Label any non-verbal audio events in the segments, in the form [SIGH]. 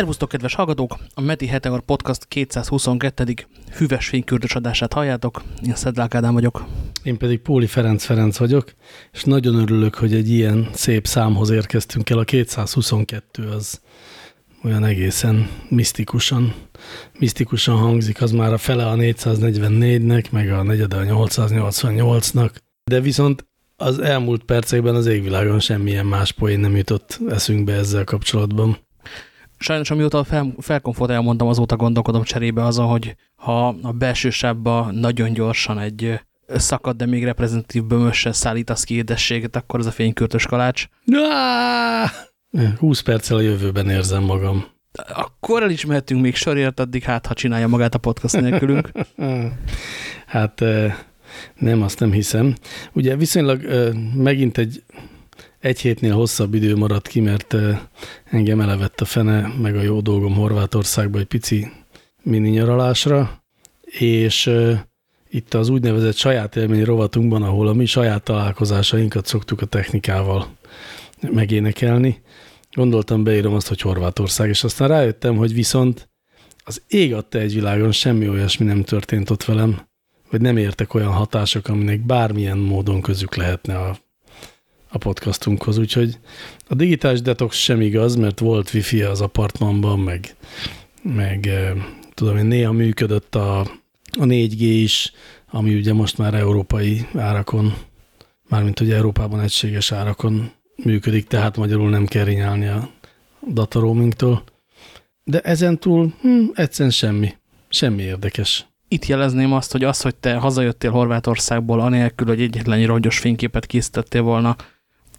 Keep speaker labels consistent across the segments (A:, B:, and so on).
A: Szervusztok, kedves hallgatók! A Meti Heteor Podcast 222. hüves fénykürdös adását halljátok. Én Szedlák Ádám vagyok.
B: Én pedig Póli Ferenc Ferenc vagyok, és nagyon örülök, hogy egy ilyen szép számhoz érkeztünk el. A 222 az olyan egészen misztikusan, misztikusan hangzik, az már a fele a 444-nek, meg a negyede a 888-nak, de viszont az elmúlt percekben az égvilágon semmilyen más poén nem jutott eszünkbe ezzel kapcsolatban.
A: Sajnos amióta fel, felkomfort elmondtam, azóta gondolkodom cserébe azon, hogy ha a belső sábba nagyon gyorsan egy szakad, de még reprezentatív bömössel szállítasz ki édességet, akkor ez a fénykürtös kalács.
B: 20 perccel a jövőben érzem magam.
A: Akkor el is mehetünk még sorért, addig hát, ha csinálja magát a podcast nélkülünk. [LAUGHS]
B: hát nem, azt nem hiszem. Ugye viszonylag megint egy egy hétnél hosszabb idő maradt ki, mert engem elevett a fene, meg a jó dolgom Horvátországba egy pici mini nyaralásra, és itt az úgynevezett saját élmény rovatunkban, ahol a mi saját találkozásainkat szoktuk a technikával megénekelni, gondoltam beírom azt, hogy Horvátország, és aztán rájöttem, hogy viszont az ég adta egy világon semmi olyasmi nem történt ott velem, vagy nem értek olyan hatások, aminek bármilyen módon közük lehetne a a podcastunkhoz, úgyhogy a digitális detox sem igaz, mert volt wifi az apartmanban, meg, meg eh, tudom én, néha működött a, a 4G is, ami ugye most már európai árakon, mármint hogy Európában egységes árakon működik, tehát magyarul nem kell rinyálni a data roamingtól. De ezen túl hm, egyszerűen semmi. Semmi érdekes.
A: Itt jelezném azt, hogy az, hogy te hazajöttél Horvátországból, anélkül, hogy egyetlen rongyos fényképet készítettél volna,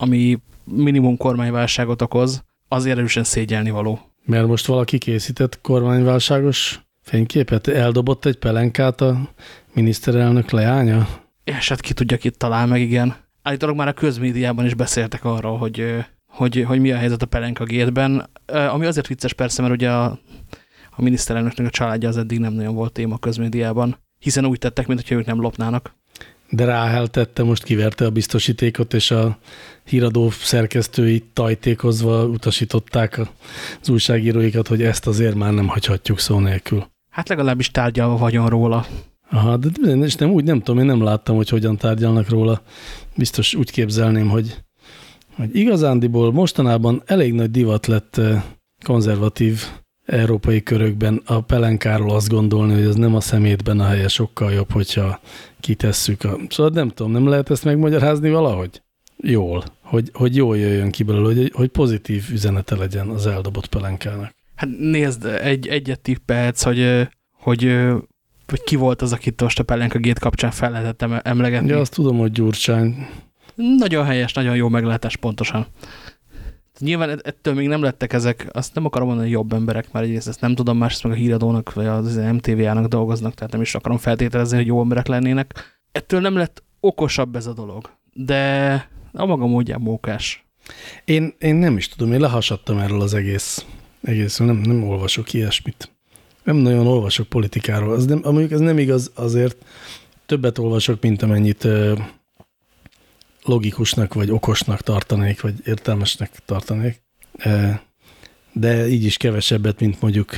A: ami minimum kormányválságot okoz, azért erősen szégyelni való.
B: Mert most valaki készített kormányválságos fényképet? Eldobott egy pelenkát a miniszterelnök leánya?
A: És hát ki tudja, kit talál meg, igen. Állítólag már a közmédiában is beszéltek arról, hogy, hogy, hogy mi a helyzet a pelenka gétben, ami azért vicces persze, mert ugye a, a miniszterelnöknek a családja az eddig nem nagyon volt téma a közmédiában, hiszen úgy tettek, mintha ők nem lopnának
B: de ráheltette, most kiverte a biztosítékot, és a híradó szerkesztői tajtékozva utasították az újságíróikat, hogy ezt azért már nem hagyhatjuk szó nélkül.
A: Hát legalábbis tárgyalva vagyon róla.
B: Aha, de és nem úgy, nem tudom, én nem láttam, hogy hogyan tárgyalnak róla. Biztos úgy képzelném, hogy, hogy igazándiból mostanában elég nagy divat lett eh, konzervatív európai körökben a pelenkáról azt gondolni, hogy ez nem a szemétben a helye sokkal jobb, hogyha kitesszük. A... Szóval nem tudom, nem lehet ezt megmagyarázni valahogy? Jól. Hogy, hogy jól jöjjön ki belőle, hogy, hogy pozitív üzenete legyen az eldobott pelenkának.
A: Hát nézd, egy, egyet tippelhetsz, hogy, hogy, hogy ki volt az, akit most a pelenka gét kapcsán fel lehetett emlegetni.
B: Ja, azt tudom, hogy Gyurcsány.
A: Nagyon helyes, nagyon jó meglátás pontosan. Nyilván ettől még nem lettek ezek, azt nem akarom mondani jobb emberek, mert egyrészt ezt nem tudom, másrészt meg a híradónak, vagy az MTV-ának dolgoznak, tehát nem is akarom feltételezni, hogy jó emberek lennének. Ettől nem lett okosabb ez a dolog, de a maga módján mókás.
B: Én, én nem is tudom, én lehasadtam erről az egész, egész nem, nem olvasok ilyesmit. Nem nagyon olvasok politikáról. Az nem, amelyik ez nem igaz, azért többet olvasok, mint amennyit logikusnak, vagy okosnak tartanék, vagy értelmesnek tartanék. De így is kevesebbet, mint mondjuk,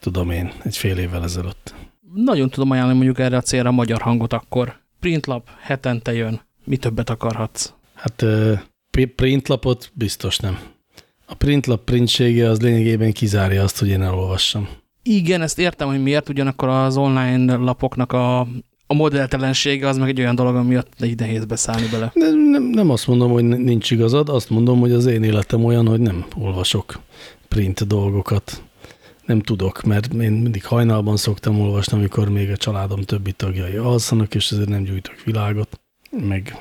B: tudom én, egy fél évvel ezelőtt.
A: Nagyon tudom ajánlani mondjuk erre a célra a magyar hangot akkor. Printlap hetente jön. Mi többet akarhatsz?
B: Hát printlapot biztos nem. A printlap printsége az lényegében kizárja azt, hogy én elolvassam.
A: Igen, ezt értem, hogy miért, ugyanakkor az online lapoknak a a modelltelensége az meg egy olyan dolog, amiatt egy nehéz beszállni bele.
B: De nem, nem azt mondom, hogy nincs igazad, azt mondom, hogy az én életem olyan, hogy nem olvasok print dolgokat. Nem tudok, mert én mindig hajnalban szoktam olvasni, amikor még a családom többi tagjai alszanak, és ezért nem gyújtok világot, meg,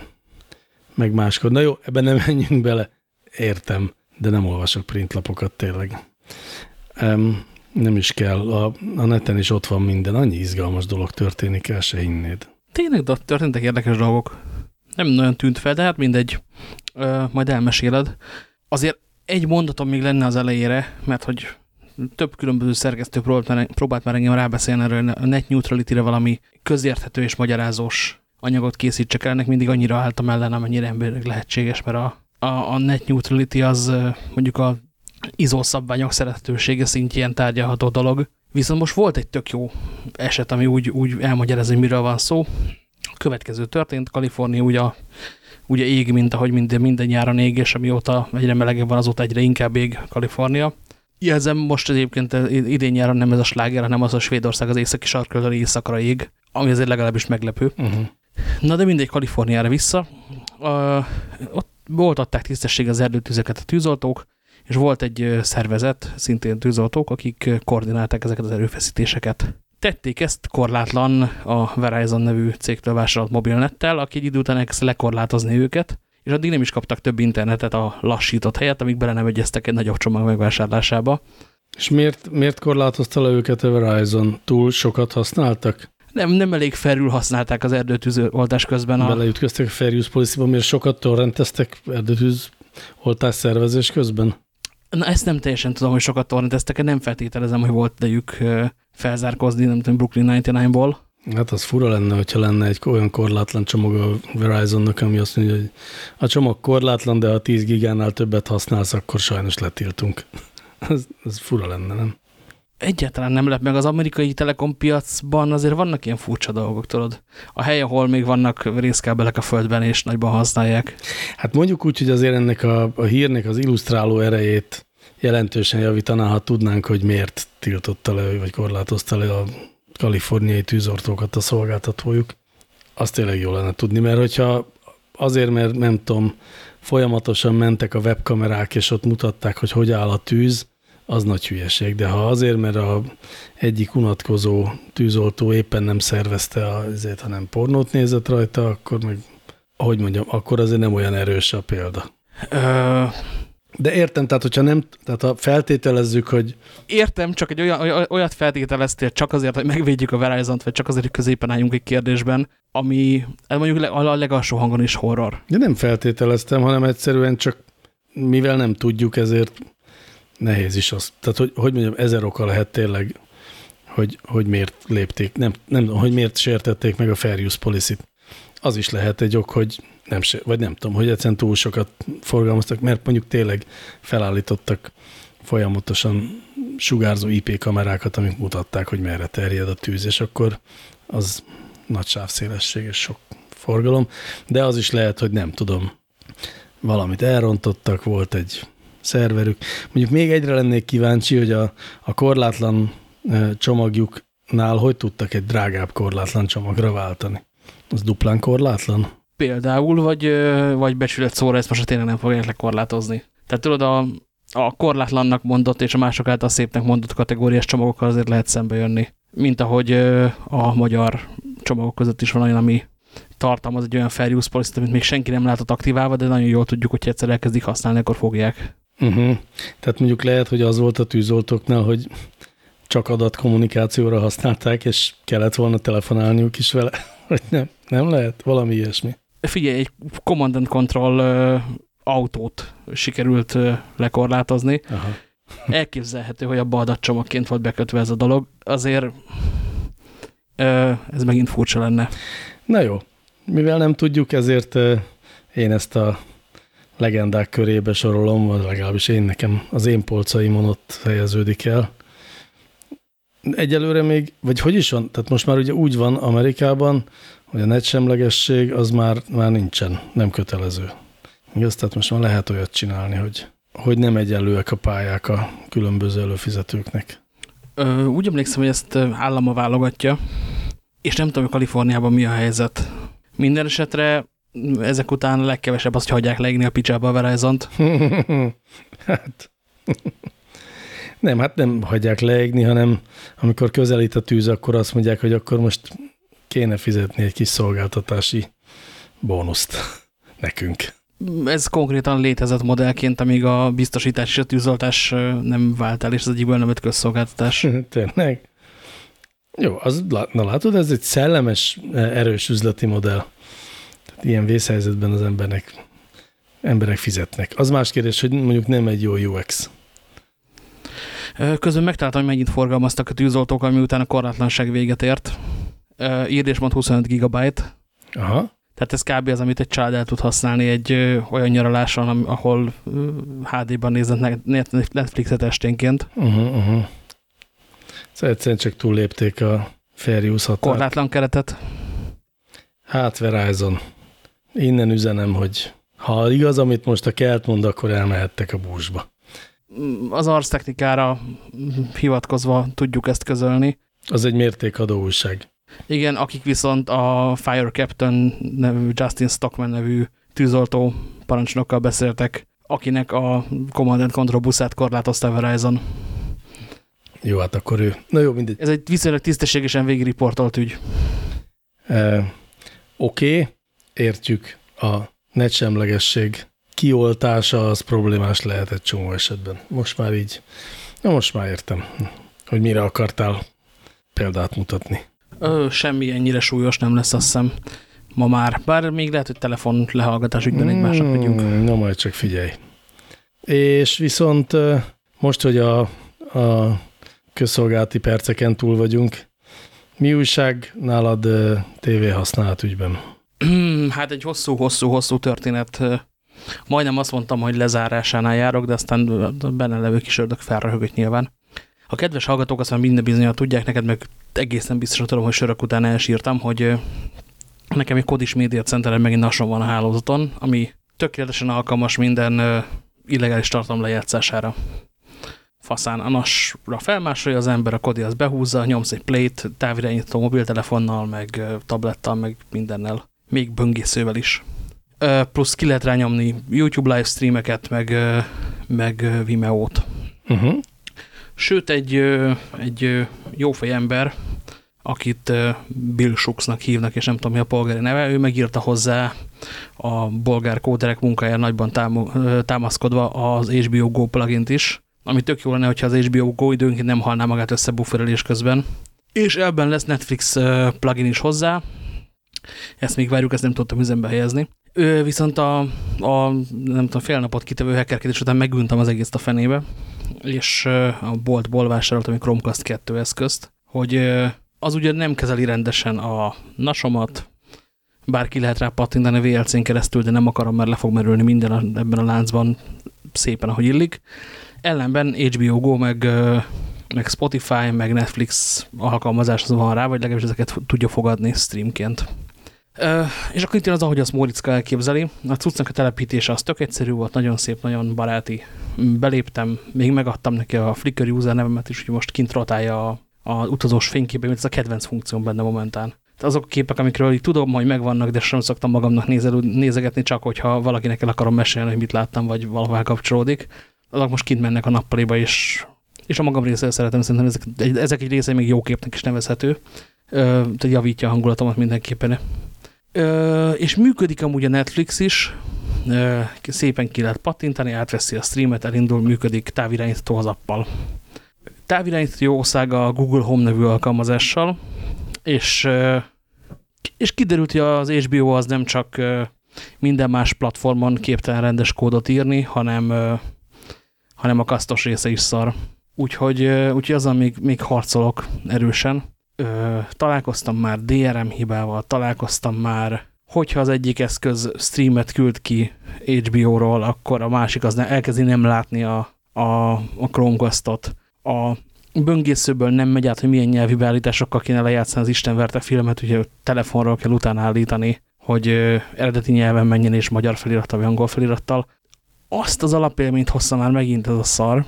B: meg máskor. Na jó, ebben nem [LAUGHS] menjünk bele. Értem, de nem olvasok printlapokat tényleg. Um, nem is kell. A, a neten is ott van minden. Annyi izgalmas dolog történik, el se hinnéd.
A: Tényleg de történtek érdekes dolgok. Nem nagyon tűnt fel, de hát mindegy. Ö, majd elmeséled. Azért egy mondatom még lenne az elejére, mert hogy több különböző szerkesztő próbált már, próbált már engem rábeszélni erről, a net neutrality-re valami közérthető és magyarázós anyagot készítsek el, ennek mindig annyira álltam ellen, amennyire emberek lehetséges, mert a, a, a net neutrality az mondjuk a izószabványok szerethetősége szintjén tárgyalható dolog. Viszont most volt egy tök jó eset, ami úgy, úgy elmagyaráz, hogy miről van szó. A következő történt, Kalifornia ugye, ugye ég, mint ahogy minden, minden nyáron ég, és amióta egyre melegebb van, azóta egyre inkább ég Kalifornia. Jelzem, most egyébként idén nyáron nem ez a sláger, hanem az a Svédország az északi sarköltől északra ég, ami azért legalábbis meglepő. Uh. -huh. Na de mindegy, Kaliforniára vissza. Uh, ott oltatták tisztesség az erdőtüzeket a tűzoltók, és volt egy szervezet, szintén tűzoltók, akik koordinálták ezeket az erőfeszítéseket. Tették ezt korlátlan a Verizon nevű cégtől vásárolt mobilnettel, aki egy idő után elkezdte lekorlátozni őket, és addig nem is kaptak több internetet a lassított helyet, amíg bele nem egyeztek egy nagyobb csomag megvásárlásába.
B: És miért, miért korlátozta le őket a Verizon? Túl sokat használtak?
A: Nem, nem elég felül használták az erdőtűz oltás közben. A...
B: Beleütköztek a Fair Use policy miért sokat torrenteztek erdőtűz oltás szervezés közben?
A: Na ezt nem teljesen tudom, hogy sokat torrenteztek, nem feltételezem, hogy volt idejük felzárkozni, nem tudom, Brooklyn 99-ból.
B: Hát az fura lenne, hogyha lenne egy olyan korlátlan csomag a Verizonnak, ami azt mondja, hogy a csomag korlátlan, de ha 10 gigánál többet használsz, akkor sajnos letiltunk. [LAUGHS] ez, ez fura lenne, nem?
A: Egyáltalán nem lep meg az amerikai telekompiacban, azért vannak ilyen furcsa dolgok, tudod. A hely, ahol még vannak részkábelek a földben, és nagyban használják.
B: Hát mondjuk úgy, hogy azért ennek a, a hírnek az illusztráló erejét jelentősen javítaná, ha tudnánk, hogy miért tiltotta le, vagy korlátozta le a kaliforniai tűzortókat a szolgáltatójuk. Azt tényleg jó lenne tudni, mert hogyha azért, mert nem tudom, folyamatosan mentek a webkamerák, és ott mutatták, hogy hogy áll a tűz, az nagy hülyeség. De ha azért, mert a egyik unatkozó tűzoltó éppen nem szervezte azért, hanem pornót nézett rajta, akkor meg, ahogy mondjam, akkor azért nem olyan erős a példa.
A: Ö...
B: De értem, tehát hogyha nem, tehát ha feltételezzük, hogy...
A: Értem, csak egy olyan, olyat feltételeztél csak azért, hogy megvédjük a Verizon-t, vagy csak azért, hogy középen álljunk egy kérdésben, ami hát mondjuk a legalsó hangon is horror.
B: De nem feltételeztem, hanem egyszerűen csak mivel nem tudjuk, ezért nehéz is az. Tehát, hogy, hogy mondjam, ezer oka lehet tényleg, hogy, hogy miért lépték, nem, nem, hogy miért sértették meg a Fair Use Policy-t. Az is lehet egy ok, hogy nem, vagy nem tudom, hogy egyszerűen túl sokat forgalmaztak, mert mondjuk tényleg felállítottak folyamatosan sugárzó IP kamerákat, amik mutatták, hogy merre terjed a tűz, és akkor az nagy sávszélesség és sok forgalom, de az is lehet, hogy nem tudom, valamit elrontottak, volt egy szerverük. Mondjuk még egyre lennék kíváncsi, hogy a, a korlátlan csomagjuknál hogy tudtak egy drágább korlátlan csomagra váltani. Az duplán korlátlan?
A: Például, vagy, vagy becsület szóra ezt most tényleg nem fogják lekorlátozni. Tehát tudod, a, a korlátlannak mondott és a mások által szépnek mondott kategóriás csomagokkal azért lehet szembe jönni. Mint ahogy a magyar csomagok között is van olyan, ami tartalmaz egy olyan fair use policy amit még senki nem látott aktiválva, de nagyon jól tudjuk, hogy egyszer elkezdik használni, akkor fogják.
B: Uh -huh. Tehát mondjuk lehet, hogy az volt a tűzoltóknál, hogy csak adatkommunikációra használták, és kellett volna telefonálniuk is vele, [LAUGHS] hogy nem, nem lehet, valami ilyesmi.
A: Figyelj, egy Command and Control uh, autót sikerült uh, lekorlátozni.
B: Aha. [LAUGHS]
A: Elképzelhető, hogy abba adatcsomagként volt bekötve ez a dolog. Azért uh, ez megint furcsa lenne.
B: Na jó, mivel nem tudjuk, ezért én ezt a legendák körébe sorolom, vagy legalábbis én nekem az én polcaimon ott helyeződik el. Egyelőre még, vagy hogy is van, tehát most már ugye úgy van Amerikában, hogy a netsemlegesség az már, már nincsen, nem kötelező. Igaz, tehát most már lehet olyat csinálni, hogy, hogy nem egyenlőek a pályák a különböző előfizetőknek.
A: Ö, úgy emlékszem, hogy ezt állama válogatja, és nem tudom, hogy Kaliforniában mi a helyzet. Minden esetre ezek után a legkevesebb azt, hogy hagyják leégni a picsába a Verizon-t. [LAUGHS]
B: hát nem, hát nem hagyják leégni, hanem amikor közelít a tűz, akkor azt mondják, hogy akkor most kéne fizetni egy kis szolgáltatási bónuszt [LAUGHS] nekünk.
A: Ez konkrétan létezett modellként, amíg a biztosítás és a tűzoltás nem vált el, és az egyikből nem lett közszolgáltatás. [LAUGHS]
B: Tényleg? Jó, az, na látod, ez egy szellemes, erős üzleti modell. Ilyen vészhelyzetben az embernek, emberek fizetnek. Az más kérdés, hogy mondjuk nem egy jó UX.
A: Közben megtaláltam, hogy mennyit forgalmaztak a tűzoltók, ami után a korlátlanság véget ért. Írdésmond 25 gigabyte.
B: Aha.
A: Tehát ez kb. az, amit egy család el tud használni egy ö, olyan nyaraláson, ahol HD-ban néznek Netflixet esténként.
B: Uh -huh, uh -huh. Szóval egyszerűen csak túllépték a fair use határt.
A: Korlátlan keretet.
B: Hát Verizon. Innen üzenem, hogy ha igaz, amit most a kelt mond, akkor elmehettek a búzsba.
A: Az arctechnikára hivatkozva tudjuk ezt közölni.
B: Az egy mértékadó újság.
A: Igen, akik viszont a Fire Captain nevű, Justin Stockman nevű tűzoltó parancsnokkal beszéltek, akinek a Command Control buszát korlátozta Verizon.
B: Jó, hát akkor ő. Na jó, mindegy.
A: Ez egy viszonylag tisztességesen végigriportolt ügy.
B: E, Oké, okay, értjük a netsemlegesség kioltása az problémás lehet egy csomó esetben. Most már így, na most már értem, hogy mire akartál példát mutatni.
A: Ö, semmi ennyire súlyos nem lesz, azt hiszem, ma már. Bár még lehet, hogy telefon lehallgatás ügyben hmm, egymásnak vagyunk.
B: Na majd csak figyelj. És viszont most, hogy a, a közszolgálati perceken túl vagyunk, mi újság nálad TV használat ügyben? [CLEARS THROAT]
A: Hát egy hosszú-hosszú-hosszú történet. Majdnem azt mondtam, hogy lezárásánál járok, de aztán benne levő kis ördög felröhögött nyilván. A kedves hallgatók azt már minden bizonyal tudják, neked meg egészen biztosan tudom, hogy sörök után elsírtam, hogy nekem egy Kodis Media Centeren megint nason van a hálózaton, ami tökéletesen alkalmas minden illegális tartalom lejátszására. Faszán a nasra felmásolja az ember, a Kodi az behúzza, nyomsz egy plate, távirányító mobiltelefonnal, meg tablettal, meg mindennel még böngészővel is. Plusz ki lehet rányomni YouTube livestreameket, meg, meg Vimeo-t. Uh -huh. Sőt, egy, egy jófej ember, akit Bill Schuxnak hívnak, és nem tudom mi a polgári neve, ő megírta hozzá a bolgár kóderek munkájára nagyban támaszkodva az HBO Go plugin is, ami tök jó lenne, hogyha az HBO Go időnként nem halná magát össze bufferelés közben. És ebben lesz Netflix plugin is hozzá, ezt még várjuk, ezt nem tudtam üzembe helyezni. Ő viszont a, a nem tudom, fél napot kitevő hackerkedés után megüntam az egész a fenébe, és a boltból vásároltam egy Chromecast 2 eszközt, hogy az ugye nem kezeli rendesen a nasomat, bárki lehet rá pattintani VLC-n keresztül, de nem akarom, mert le fog merülni minden ebben a láncban szépen, ahogy illik. Ellenben HBO Go, meg, meg Spotify, meg Netflix alkalmazás az van rá, vagy legalábbis ezeket tudja fogadni streamként. Uh, és akkor itt jön az, ahogy azt Móriczka elképzeli. A cuccnak a telepítése az tök egyszerű volt, nagyon szép, nagyon baráti. Beléptem, még megadtam neki a Flickr user nevemet is, hogy most kint rotálja a, a utazós fényképe, mint ez a kedvenc funkció benne momentán. Tehát azok a képek, amikről így tudom, hogy megvannak, de sem szoktam magamnak nézel, nézegetni, csak hogyha valakinek el akarom mesélni, hogy mit láttam, vagy valahová kapcsolódik. Azok most kint mennek a nappaliba, és, és a magam részéről szeretem, szerintem ezek, ezek egy része még jó képnek is nevezhető. Tehát javítja a hangulatomat mindenképpen. Ö, és működik amúgy a Netflix is, ö, szépen ki lehet pattintani, átveszi a streamet, elindul, működik távirányító az appal. Távirányító jószága a Google Home nevű alkalmazással, és, ö, és kiderült, hogy az HBO az nem csak ö, minden más platformon képtelen rendes kódot írni, hanem, ö, hanem a kasztos része is szar. Úgyhogy, úgyhogy azon még, még harcolok erősen ö, találkoztam már DRM hibával, találkoztam már, hogyha az egyik eszköz streamet küld ki HBO-ról, akkor a másik az elkezdi nem látni a, a, a Chromecast-ot. A böngészőből nem megy át, hogy milyen nyelvi beállításokkal kéne lejátszani az Istenverte filmet, ugye telefonról kell utána állítani, hogy ö, eredeti nyelven menjen és magyar felirattal vagy angol felirattal. Azt az alapélményt hozza már megint ez a szar,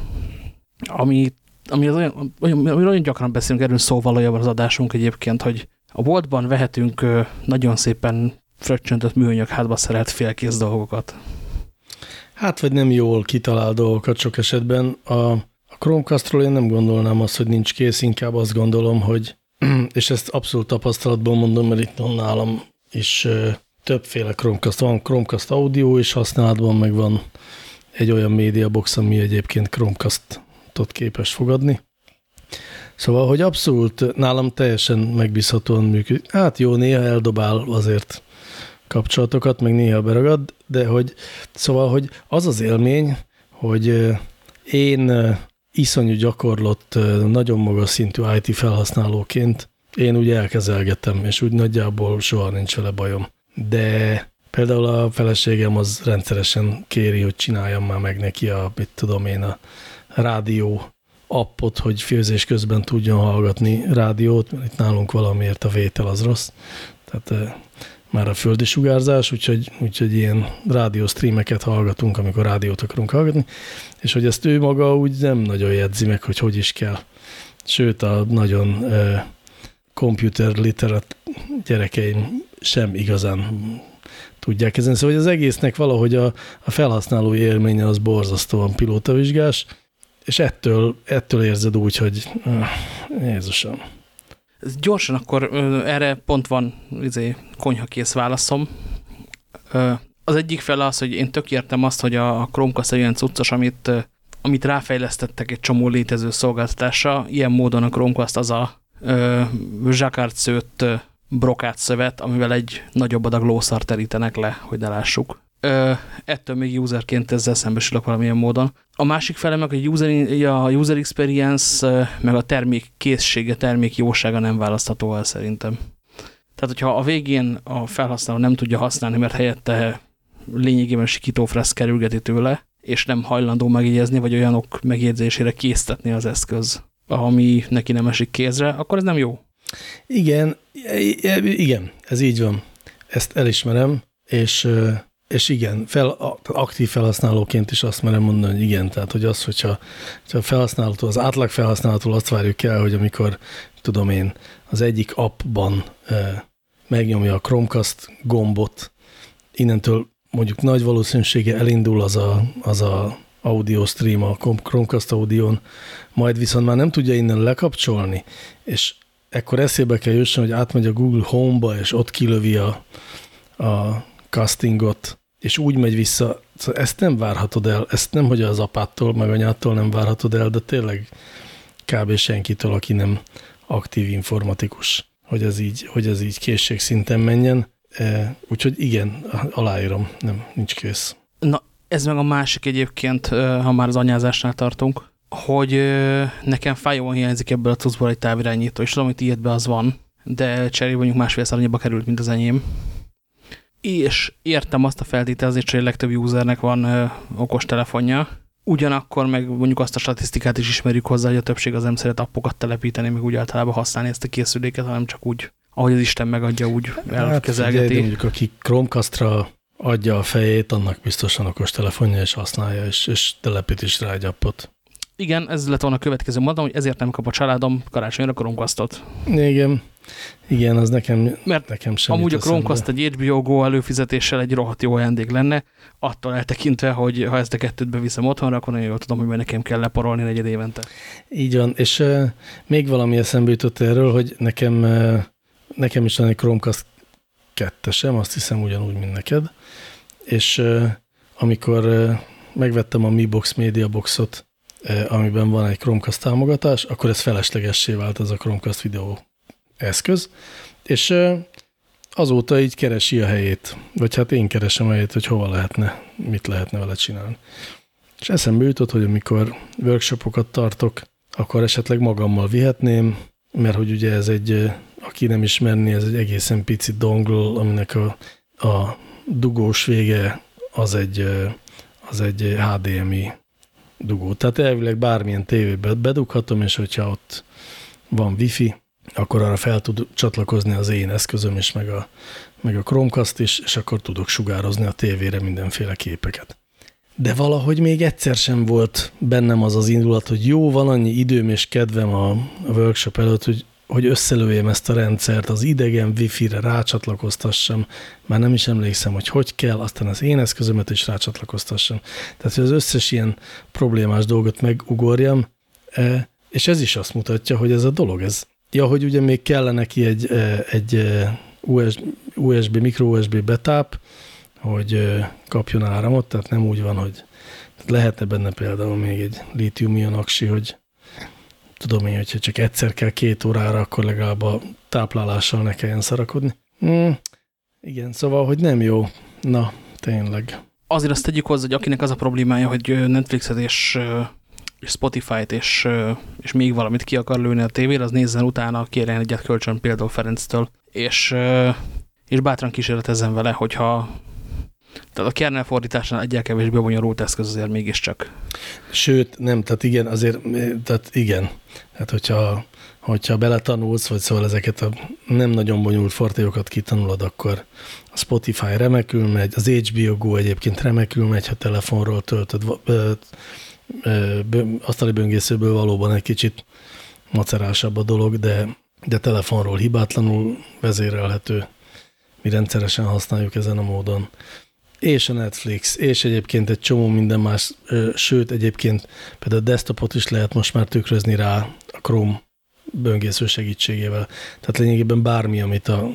A: amit ami az olyan, olyan, olyan gyakran beszélünk erről szó valójában az adásunk egyébként, hogy a boltban vehetünk nagyon szépen fröccsöntött műanyag hátba szerelt félkész dolgokat.
B: Hát, vagy nem jól kitalál dolgokat sok esetben. A, a Chromecastról én nem gondolnám azt, hogy nincs kész, inkább azt gondolom, hogy, [CLEARS THROAT] és ezt abszolút tapasztalatból mondom, mert itt nálam is többféle Chromecast van. Chromecast audio is használatban, meg van egy olyan médiabox, ami egyébként Chromecast adatot képes fogadni. Szóval, hogy abszolút nálam teljesen megbízhatóan működik. Hát jó, néha eldobál azért kapcsolatokat, meg néha beragad, de hogy szóval, hogy az az élmény, hogy én iszonyú gyakorlott, nagyon magas szintű IT felhasználóként én úgy elkezelgetem, és úgy nagyjából soha nincs vele bajom. de például a feleségem az rendszeresen kéri, hogy csináljam már meg neki a, mit tudom én, a rádió appot, hogy főzés közben tudjon hallgatni rádiót, mert itt nálunk valamiért a vétel az rossz. Tehát már a földi sugárzás, úgyhogy, úgyhogy ilyen rádióstreameket hallgatunk, amikor rádiót akarunk hallgatni, és hogy ezt ő maga úgy nem nagyon jegyzi meg, hogy hogy is kell. Sőt, a nagyon uh, computer literat gyerekeim sem igazán tudják kezelni. Szóval hogy az egésznek valahogy a, a felhasználó élménye az borzasztóan pilótavizsgás, és ettől, ettől érzed úgy, hogy uh, Jézusom.
A: Gyorsan akkor erre pont van izé, konyhakész válaszom. Az egyik fele az, hogy én tök értem azt, hogy a Chromecast egy olyan cuccos, amit, amit ráfejlesztettek egy csomó létező szolgáltatásra. Ilyen módon a Chromecast az a zsákárt szőtt brokát szövet, amivel egy nagyobb adag lószar terítenek le, hogy ne lássuk. Ö, ettől még userként ezzel szembesülök valamilyen módon. A másik fele meg a user, a user experience, meg a termék készsége, termék jósága nem választható el szerintem. Tehát, hogyha a végén a felhasználó nem tudja használni, mert helyette lényegében sikítófresz kerülgeti tőle, és nem hajlandó megjegyezni, vagy olyanok megjegyzésére késztetni az eszköz, ami neki nem esik kézre, akkor ez nem jó.
B: Igen, igen, ez így van. Ezt elismerem, és és igen, fel, aktív felhasználóként is azt merem mondani, hogy igen, tehát hogy az, hogyha, hogyha a felhasználótól, az átlag felhasználótól azt várjuk el, hogy amikor, tudom én, az egyik appban e, megnyomja a Chromecast gombot, innentől mondjuk nagy valószínűsége elindul az a, az a audio stream a Chromecast audión, majd viszont már nem tudja innen lekapcsolni, és ekkor eszébe kell jusson, hogy átmegy a Google Home-ba, és ott kilövi a, a castingot, és úgy megy vissza, szóval ezt nem várhatod el, ezt nem, hogy az apától, meg anyától nem várhatod el, de tényleg kb. senkitől, aki nem aktív informatikus, hogy ez így, hogy ez így készségszinten menjen. E, úgyhogy igen, aláírom, nem, nincs kész.
A: Na, ez meg a másik egyébként, ha már az anyázásnál tartunk, hogy nekem fájóan hiányzik ebből a cuccból egy távirányító, és tudom, hogy tiédben az van, de cserébe mondjuk másfél annyiba került, mint az enyém és értem azt a feltételezést, hogy a legtöbb usernek van ö, okos telefonja, ugyanakkor meg mondjuk azt a statisztikát is ismerjük hozzá, hogy a többség az nem szeret appokat telepíteni, meg úgy általában használni ezt a készüléket, hanem csak úgy, ahogy az Isten megadja, úgy elkezelgeti. Hát
B: mondjuk aki Chromecastra adja a fejét, annak biztosan okos telefonja, és használja, és, és telepít is rá egy appot.
A: Igen, ez lett volna a következő mondom, hogy ezért nem kap a családom karácsonyra Chromecastot.
B: Igen. Igen, az nekem, Mert nekem sem
A: amúgy a Chromecast egy HBO Go előfizetéssel egy rohadt jó ajándék lenne, attól eltekintve, hogy ha ezt a kettőt beviszem otthonra, akkor nagyon jól tudom, hogy nekem kell leporolni negyed évente.
B: Így van, és uh, még valami eszembe jutott erről, hogy nekem, uh, nekem is van egy Chromecast kettesem, azt hiszem ugyanúgy, mint neked, és uh, amikor uh, megvettem a Mi Box Media Boxot, amiben van egy Chromecast támogatás, akkor ez feleslegessé vált az a Chromecast videó eszköz, és azóta így keresi a helyét, vagy hát én keresem a helyét, hogy hova lehetne, mit lehetne vele csinálni. És eszembe jutott, hogy amikor workshopokat tartok, akkor esetleg magammal vihetném, mert hogy ugye ez egy, aki nem ismerni, ez egy egészen pici dongle, aminek a, a dugós vége az egy, az egy HDMI dugó. Tehát elvileg bármilyen tévébe bedughatom, és hogyha ott van wifi, akkor arra fel tud csatlakozni az én eszközöm is, meg a, meg a Chromecast is, és akkor tudok sugározni a tévére mindenféle képeket. De valahogy még egyszer sem volt bennem az az indulat, hogy jó, van annyi időm és kedvem a, a workshop előtt, hogy, hogy összelőjem ezt a rendszert, az idegen wifi-re rácsatlakoztassam, már nem is emlékszem, hogy hogy kell, aztán az én eszközömet is rácsatlakoztassam. Tehát, hogy az összes ilyen problémás dolgot megugorjam, e, és ez is azt mutatja, hogy ez a dolog, ez, Ja, hogy ugye még kellene neki egy, egy USB, micro USB betáp, hogy kapjon áramot, tehát nem úgy van, hogy lehetne benne például még egy lítium aksi, hogy tudom én, hogyha csak egyszer kell két órára, akkor legalább a táplálással ne kelljen szarakodni. Hmm, igen, szóval, hogy nem jó. Na, tényleg.
A: Azért azt tegyük hozzá, hogy akinek az a problémája, hogy Netflixet és és Spotify-t és, és még valamit ki akar lőni a tévére, az nézzen utána, kérjen egyet kölcsön például Ferenctől, és, és bátran kísérletezzen vele, hogyha tehát a kernel fordításnál egyel kevésbé bonyolult eszköz azért mégiscsak.
B: Sőt, nem, tehát igen, azért, tehát igen. Tehát hogyha, hogyha beletanulsz, vagy szóval ezeket a nem nagyon bonyolult fortéjokat kitanulod, akkor a Spotify remekül megy, az HBO Go egyébként remekül megy, ha telefonról töltöd, asztali böngészőből valóban egy kicsit macerásabb a dolog, de, de telefonról hibátlanul vezérelhető. Mi rendszeresen használjuk ezen a módon és a Netflix, és egyébként egy csomó minden más, sőt egyébként például a desktopot is lehet most már tükrözni rá a Chrome böngésző segítségével. Tehát lényegében bármi, amit a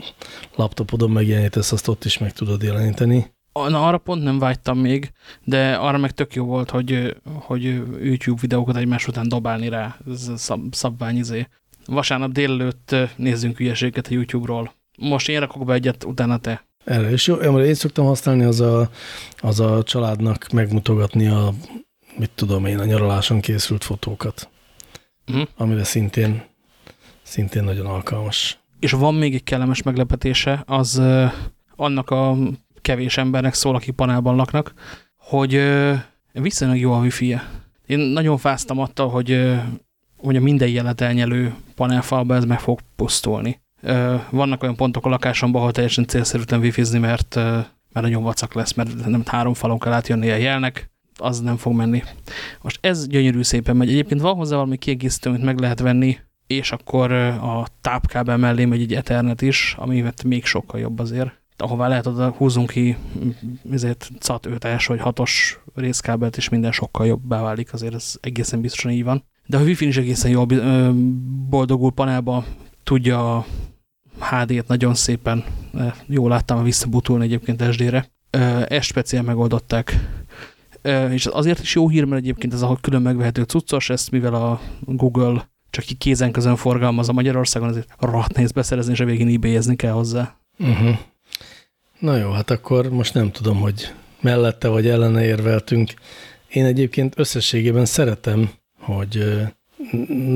B: laptopodon megjelenítesz, azt ott is meg tudod jeleníteni.
A: Na, arra pont nem vágytam még, de arra meg tök jó volt, hogy, hogy YouTube videókat egymás után dobálni rá, ez szab, szabványizé. Vasárnap délelőtt nézzünk ügyességet a YouTube-ról. Most én rakok be egyet, utána te.
B: Erre is jó. Én szoktam használni, az a, az a családnak megmutogatni a, mit tudom én, a nyaraláson készült fotókat. Uh. -huh. Amire szintén, szintén nagyon alkalmas.
A: És van még egy kellemes meglepetése, az annak a kevés embernek szól, aki panelban laknak, hogy viszonylag jó a wifi -e. Én nagyon fáztam attól, hogy, hogy a minden jelet elnyelő panelfalba ez meg fog pusztulni. Vannak olyan pontok a lakásomban, ahol teljesen célszerűtlen wifizni, mert, mert nagyon vacak lesz, mert nem három falon kell átjönni a jelnek, az nem fog menni. Most ez gyönyörű szépen megy. Egyébként van hozzá valami kiegészítő, amit meg lehet venni, és akkor a tápkábel mellé megy egy Ethernet is, ami még sokkal jobb azért. Ahová lehet, oda húzunk ki ezért CAT 5 vagy 6-os részkábelt, és minden sokkal jobbá válik, azért ez egészen biztosan így van. De a Wi-Fi is egészen jól boldogul panelba tudja a HD-t nagyon szépen, jól láttam visszabutulni egyébként SD-re. Ezt speciál megoldották. És azért is jó hír, mert egyébként ez a külön megvehető cuccos, ezt mivel a Google csak ki kézen közön forgalmaz a Magyarországon, azért rohadt néz beszerezni, és a végén ebay kell hozzá. Uh
B: -huh. Na jó, hát akkor most nem tudom, hogy mellette vagy ellene érveltünk. Én egyébként összességében szeretem, hogy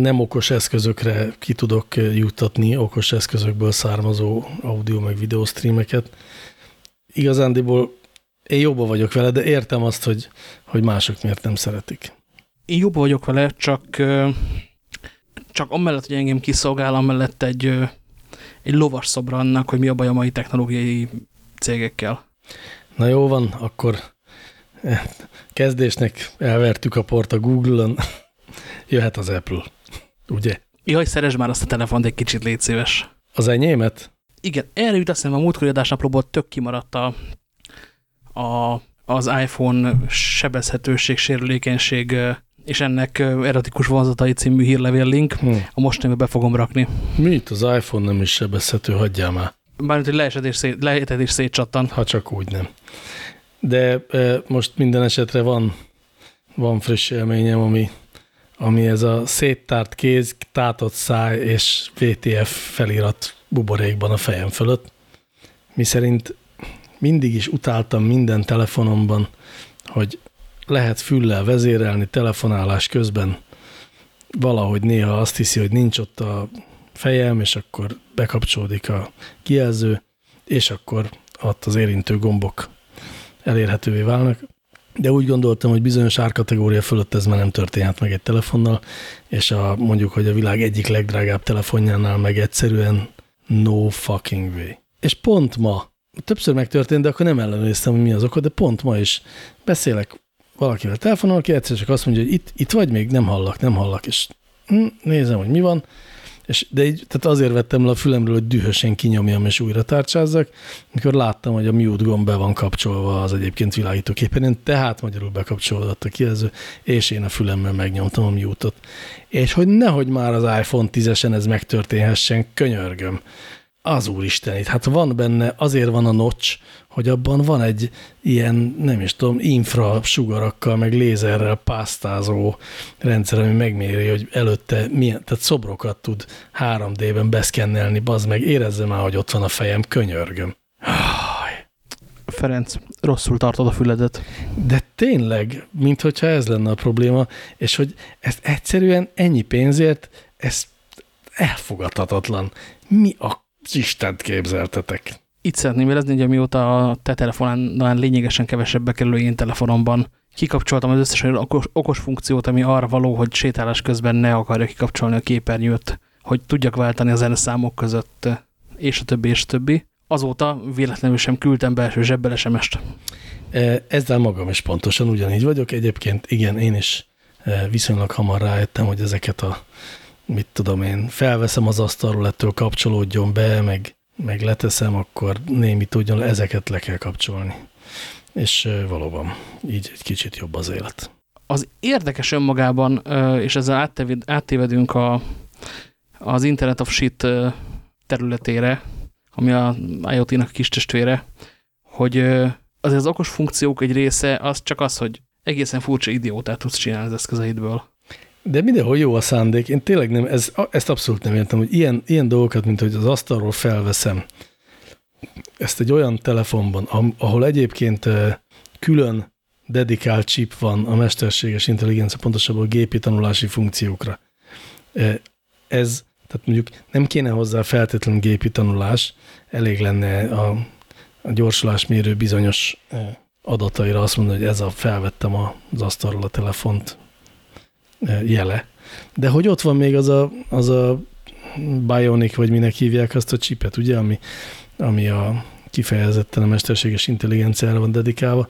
B: nem okos eszközökre ki tudok juttatni okos eszközökből származó audio meg videó streameket. Igazándiból én jobban vagyok vele, de értem azt, hogy, hogy mások miért nem szeretik.
A: Én jobban vagyok vele, csak, csak amellett, hogy engem kiszolgál, amellett egy, egy lovas szobra annak, hogy mi a baj a mai technológiai cégekkel.
B: Na jó van, akkor eh, kezdésnek elvertük a port a Google-on [LAUGHS] jöhet az Apple, ugye?
A: Jaj, szeresd már azt a telefont egy kicsit, légy szíves.
B: Az enyémet?
A: Igen, erre jut hiszem, a múltkori adásnaplóból tök kimaradt a, a, az iPhone sebezhetőség, sérülékenység és ennek erotikus vonzatai című hírlevél link. Hmm. A mostani be fogom rakni.
B: Mit? Az iPhone nem is sebezhető, hagyjál már.
A: Bármint, hogy leesett és, szét, lehetett és szétcsattan.
B: Ha csak úgy nem. De e, most minden esetre van, van friss élményem, ami ami ez a széttárt kéz, tátott száj és VTF felirat buborékban a fejem fölött, mi szerint mindig is utáltam minden telefonomban, hogy lehet füllel vezérelni telefonálás közben, valahogy néha azt hiszi, hogy nincs ott a fejem, és akkor bekapcsolódik a kijelző, és akkor ott az érintő gombok elérhetővé válnak de úgy gondoltam, hogy bizonyos árkategória fölött ez már nem történhet meg egy telefonnal, és a, mondjuk, hogy a világ egyik legdrágább telefonjánál meg egyszerűen no fucking way. És pont ma, többször megtörtént, de akkor nem ellenőriztem, hogy mi az oka, de pont ma is beszélek valakivel telefonon, aki egyszer csak azt mondja, hogy itt, itt vagy még, nem hallak, nem hallak, és hm, nézem, hogy mi van, és, de így, tehát azért vettem le a fülemről, hogy dühösen kinyomjam és újra tárcsázzak, mikor láttam, hogy a mute gomb be van kapcsolva az egyébként világító képernyőn, tehát magyarul bekapcsolódott a kijelző, és én a fülemmel megnyomtam a mute-ot. És hogy nehogy már az iPhone 10-esen ez megtörténhessen, könyörgöm az úristenit, hát van benne, azért van a notch, hogy abban van egy ilyen, nem is tudom, infra sugarakkal, meg lézerrel pásztázó rendszer, ami megméri, hogy előtte milyen, tehát szobrokat tud 3D-ben beszkennelni, bazd meg, érezze már, hogy ott van a fejem, könyörgöm.
A: Ferenc, rosszul tartod a füledet.
B: De tényleg, mintha ez lenne a probléma, és hogy ezt egyszerűen ennyi pénzért, ez elfogadhatatlan. Mi a Istent képzeltetek.
A: Itt szeretném érezni, hogy amióta a te telefonán lényegesen kevesebbe kerülő én telefonomban kikapcsoltam az összes okos, okos funkciót, ami arra való, hogy sétálás közben ne akarja kikapcsolni a képernyőt, hogy tudjak váltani a zeneszámok között, és a többi, és a többi. Azóta véletlenül sem küldtem belső zsebbel SMS-t.
B: Ezzel magam is pontosan ugyanígy vagyok. Egyébként igen, én is viszonylag hamar rájöttem, hogy ezeket a, mit tudom én, felveszem az asztalról, ettől kapcsolódjon be, meg, meg leteszem, akkor némi tudjon, ezeket le kell kapcsolni. És valóban így egy kicsit jobb az élet.
A: Az érdekes önmagában, és ezzel áttévedünk a, az Internet of Shit területére, ami a IoT-nak kis testvére, hogy azért az okos funkciók egy része az csak az, hogy egészen furcsa idiótát tudsz csinálni az eszközeidből.
B: De mindenhol jó a szándék. Én tényleg nem, ez, ezt abszolút nem értem, hogy ilyen, ilyen dolgokat, mint hogy az asztalról felveszem, ezt egy olyan telefonban, ahol egyébként külön dedikált chip van a mesterséges intelligencia, pontosabban a gépi tanulási funkciókra. Ez, tehát mondjuk nem kéne hozzá feltétlenül gépi tanulás, elég lenne a, a gyorsulásmérő bizonyos adataira azt mondani, hogy ez a felvettem az asztalról a telefont jele. De hogy ott van még az a, az a Bionic, vagy minek hívják azt a csipet, ugye, ami, ami a kifejezetten a mesterséges intelligenciára van dedikálva.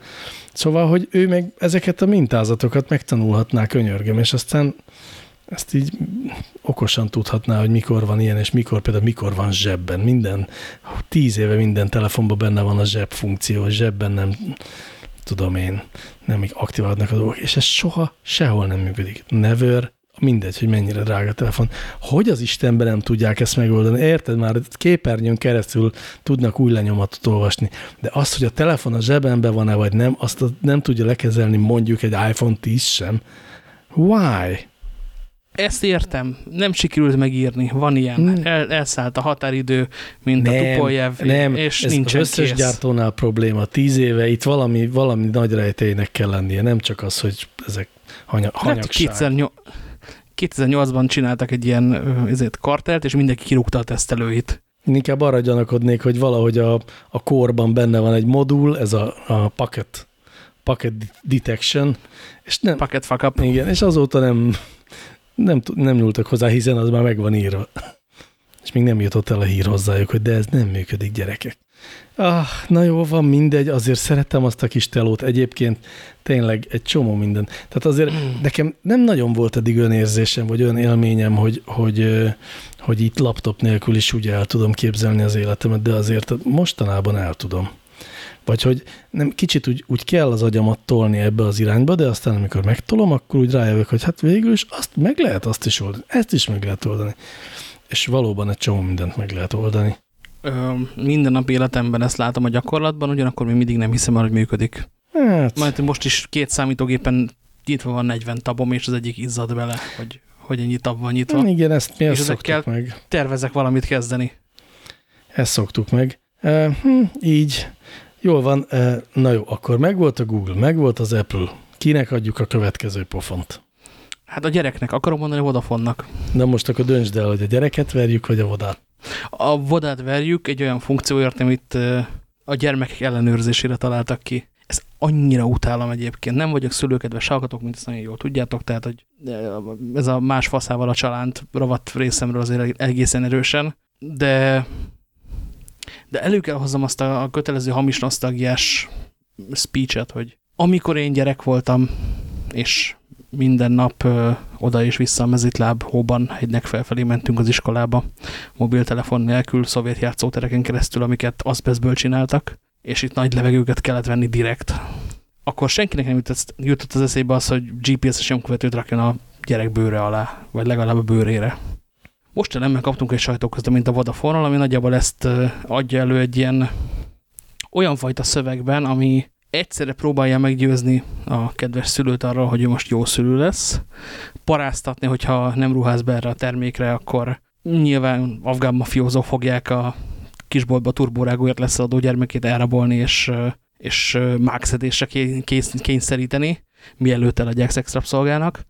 B: Szóval, hogy ő meg ezeket a mintázatokat megtanulhatná könyörgöm, és aztán ezt így okosan tudhatná, hogy mikor van ilyen, és mikor például mikor van zsebben. Minden, tíz éve minden telefonban benne van a zseb funkció, zsebben nem tudom én, nem aktiválnak a dolgok, és ez soha sehol nem működik. Never, mindegy, hogy mennyire drága a telefon. Hogy az Istenben nem tudják ezt megoldani? Érted már, képernyőn keresztül tudnak új lenyomatot olvasni, de azt, hogy a telefon a zsebemben van-e vagy nem, azt nem tudja lekezelni mondjuk egy iPhone 10 sem. Why?
A: Ezt értem, nem sikerült megírni, van ilyen. Hmm. El, elszállt a határidő, mint nem, a Tupoljev,
B: nem,
A: és
B: ez
A: nincsen
B: az összes
A: kész.
B: gyártónál probléma. Tíz éve itt valami, valami nagy rejtélynek kell lennie, nem csak az, hogy ezek hanya, hát hanyagság. Hát
A: 2008-ban csináltak egy ilyen ezért kartelt, és mindenki kirúgta a tesztelőit.
B: Inkább arra gyanakodnék, hogy valahogy a, a korban benne van egy modul, ez a, a packet, packet detection, és nem,
A: packet fuck up.
B: Igen, és azóta nem, nem, nem nyúltak hozzá, hiszen az már meg van írva. És még nem jutott el a hír hozzájuk, hogy de ez nem működik, gyerekek. Ah, na jó, van mindegy, azért szerettem azt a kis telót. Egyébként tényleg egy csomó minden. Tehát azért nekem nem nagyon volt eddig olyan érzésem, vagy olyan élményem, hogy, hogy, hogy itt laptop nélkül is úgy el tudom képzelni az életemet, de azért mostanában el tudom. Vagy hogy nem, kicsit úgy, úgy kell az agyamat tolni ebbe az irányba, de aztán amikor megtolom, akkor úgy rájövök, hogy hát végül is azt meg lehet azt is oldani, ezt is meg lehet oldani. És valóban egy csomó mindent meg lehet oldani.
A: Ö, minden nap életemben ezt látom a gyakorlatban, ugyanakkor még mindig nem hiszem el, hogy működik. Hát. Majd most is két számítógépen nyitva van 40 tabom, és az egyik izzad bele, hogy, hogy ennyi tab van nyitva.
B: Igen, ezt mi ezt szoktuk meg.
A: tervezek valamit kezdeni.
B: Ezt szoktuk meg. Uh, hm, így. Jól van. Uh, na jó, akkor megvolt a Google, megvolt az Apple. Kinek adjuk a következő pofont?
A: Hát a gyereknek, akarom mondani a Vodafone-nak.
B: Na most akkor döntsd el, hogy a gyereket verjük, vagy a vodát.
A: A vodát verjük egy olyan funkcióért, amit a gyermekek ellenőrzésére találtak ki. Ez annyira utálom egyébként. Nem vagyok szülőkedves hallgatók, mint ezt nagyon jól tudjátok, tehát hogy ez a más faszával a csalánt rovat részemről azért egészen erősen, de, de elő kell hozzam azt a, a kötelező hamis nosztalgiás speechet, hogy amikor én gyerek voltam, és minden nap ö, oda és vissza a mezitláb hóban hegynek felfelé mentünk az iskolába, mobiltelefon nélkül, szovjet játszótereken keresztül, amiket azbeszből csináltak, és itt nagy levegőket kellett venni direkt. Akkor senkinek nem jutott az eszébe az, hogy GPS-es nyomkövetőt rakjon a gyerek bőre alá, vagy legalább a bőrére. Most nem kaptunk egy sajtóközleményt a vodafone ami nagyjából ezt adja elő egy ilyen olyan fajta szövegben, ami egyszerre próbálja meggyőzni a kedves szülőt arról, hogy ő most jó szülő lesz, paráztatni, hogyha nem ruház be erre a termékre, akkor nyilván afgán mafiózók fogják a kisboltba turbórágóért lesz adó gyermekét elrabolni, és, és mákszedésre kényszeríteni, mielőtt eladják szexrapszolgának.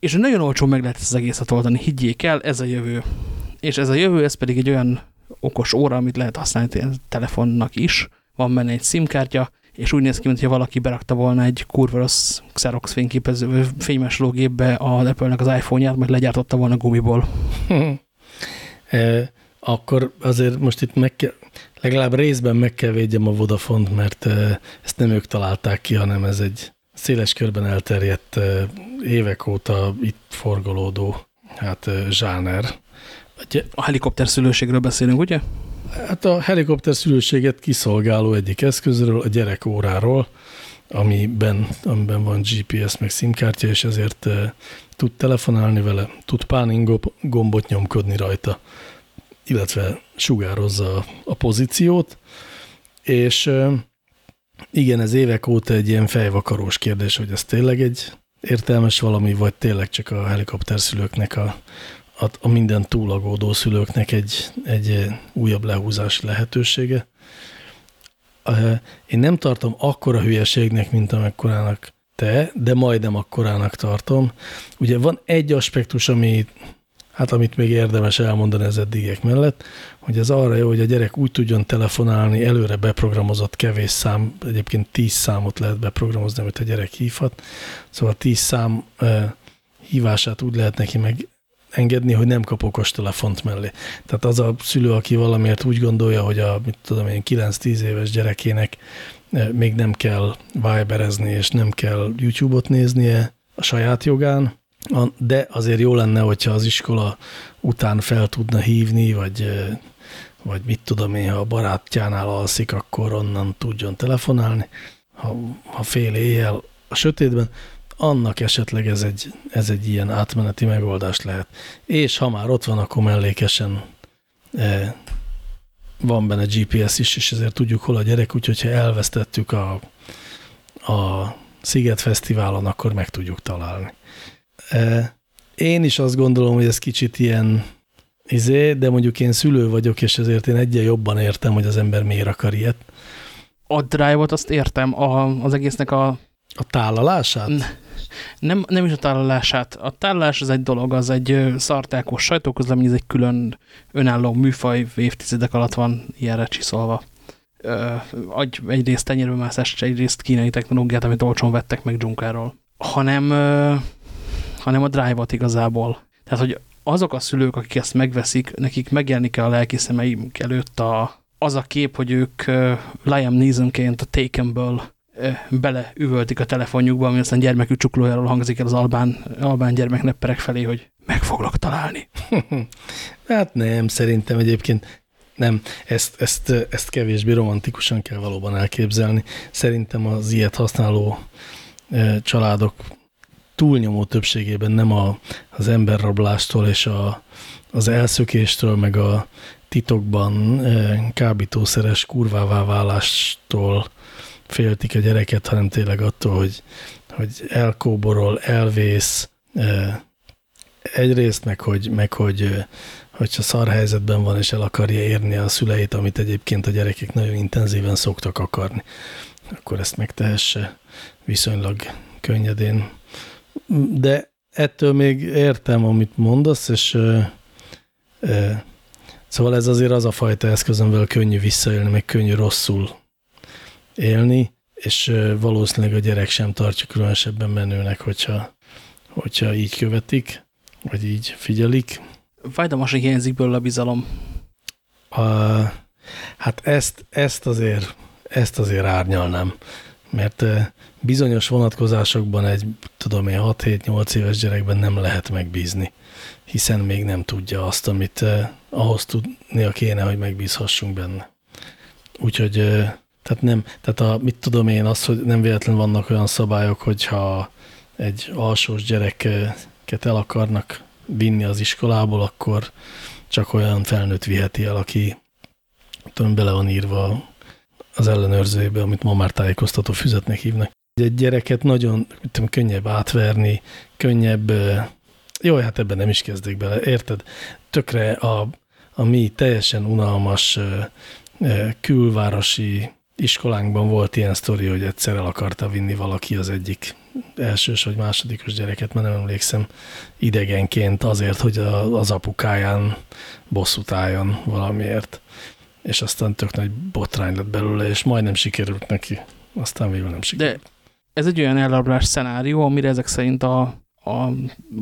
A: És nagyon olcsó meg lehet ezt az egészet oldani, higgyék el, ez a jövő. És ez a jövő, ez pedig egy olyan okos óra, amit lehet használni telefonnak is, van benne egy SIM-kártya, és úgy néz ki, mintha valaki berakta volna egy kurva rossz Xerox fényképező fénymásológépbe az Apple-nek az iPhone-ját, majd legyártotta volna gumiból. [LAUGHS]
B: e, akkor azért most itt meg kell, legalább részben meg kell védjem a vodafont, mert ezt nem ők találták ki, hanem ez egy széles körben elterjedt évek óta itt forgolódó hát, zsáner.
A: A helikopter szülőségről beszélünk, ugye?
B: Hát a helikopter szülőséget kiszolgáló egyik eszközről, a gyerekóráról, amiben, amiben van GPS meg SIM-kártya, és ezért e, tud telefonálni vele, tud páning gombot nyomkodni rajta, illetve sugározza a, a pozíciót, és e, igen, ez évek óta egy ilyen fejvakarós kérdés, hogy ez tényleg egy értelmes valami, vagy tényleg csak a helikopter szülőknek a a, a minden túlagódó szülőknek egy, egy újabb lehúzási lehetősége. Én nem tartom akkora hülyeségnek, mint amekkorának te, de majdnem akkorának tartom. Ugye van egy aspektus, ami, hát amit még érdemes elmondani az eddigek mellett, hogy ez arra jó, hogy a gyerek úgy tudjon telefonálni, előre beprogramozott kevés szám, egyébként tíz számot lehet beprogramozni, amit a gyerek hívhat, szóval tíz szám hívását úgy lehet neki meg engedni, hogy nem kap okostelefont mellé. Tehát az a szülő, aki valamiért úgy gondolja, hogy a, mit tudom én, 9-10 éves gyerekének még nem kell Viberezni, és nem kell YouTube-ot néznie a saját jogán, de azért jó lenne, hogyha az iskola után fel tudna hívni, vagy, eh, vagy mit tudom én, ha a barátjánál alszik, akkor onnan tudjon telefonálni. Ha, ha fél éjjel a sötétben, annak esetleg ez egy, ez egy ilyen átmeneti megoldás lehet. És ha már ott van, akkor mellékesen e, van benne GPS is, és ezért tudjuk, hol a gyerek, úgyhogy ha elvesztettük a, a Sziget Fesztiválon, akkor meg tudjuk találni. Én is azt gondolom, hogy ez kicsit ilyen izé, de mondjuk én szülő vagyok, és ezért én egyen jobban értem, hogy az ember miért akar ilyet.
A: A drive-ot azt értem, a, az egésznek a...
B: A tálalását?
A: Nem, nem is a tálalását. A tálalás az egy dolog, az egy szartákos sajtóközlemény, ez egy külön önálló műfaj, évtizedek alatt van ilyenre csiszolva. Adj egyrészt tenyérbemászást, egyrészt kínai technológiát, amit olcsón vettek meg dzsunkáról. Hanem, hanem a drive-ot igazából. Tehát, hogy azok a szülők, akik ezt megveszik, nekik megjelenik -e a lelki szemeim előtt a, az a kép, hogy ők Liam Neesonként a Takenből beleüvöltik a telefonjukba, ami aztán gyermekük csuklójáról hangzik el az albán, albán gyermeknepperek felé, hogy meg foglak találni. [LAUGHS]
B: hát nem, szerintem egyébként nem, ezt, ezt, ezt kevésbé romantikusan kell valóban elképzelni. Szerintem az ilyet használó családok túlnyomó többségében nem a, az emberrablástól és a, az elszökéstől, meg a titokban kábítószeres kurvává válástól féltik a gyereket, hanem tényleg attól, hogy, hogy elkóborol, elvész, egyrészt, meg hogy, meg hogy hogyha szar helyzetben van, és el akarja érni a szüleit, amit egyébként a gyerekek nagyon intenzíven szoktak akarni, akkor ezt megtehesse viszonylag könnyedén. De ettől még értem, amit mondasz, és e, e, szóval ez azért az a fajta eszköz, amivel könnyű visszaélni, meg könnyű rosszul élni, és valószínűleg a gyerek sem tartja különösebben menőnek, hogyha, hogyha így követik, vagy így figyelik.
A: Vajdamosan hiányzik belőle a bizalom.
B: A, hát ezt, ezt, azért, ezt azért árnyalnám, mert bizonyos vonatkozásokban egy, tudom én, 6-7-8 éves gyerekben nem lehet megbízni, hiszen még nem tudja azt, amit ahhoz tudnia kéne, hogy megbízhassunk benne. Úgyhogy tehát nem, tehát a, mit tudom én, az, hogy nem véletlen vannak olyan szabályok, hogyha egy alsós gyereket el akarnak vinni az iskolából, akkor csak olyan felnőtt viheti el, aki tudom, bele van írva az ellenőrzőjébe, amit ma már tájékoztató füzetnek hívnak. Egy gyereket nagyon tudom, könnyebb átverni, könnyebb, jó, hát ebben nem is kezdek bele, érted? Tökre a, a mi teljesen unalmas külvárosi iskolánkban volt ilyen sztori, hogy egyszer el akarta vinni valaki az egyik elsős vagy másodikos gyereket, mert nem emlékszem, idegenként azért, hogy az apukáján bosszút álljon valamiért. És aztán tök nagy botrány lett belőle, és majdnem sikerült neki. Aztán végül nem sikerült.
A: De ez egy olyan elrablás szenárió, amire ezek szerint a, a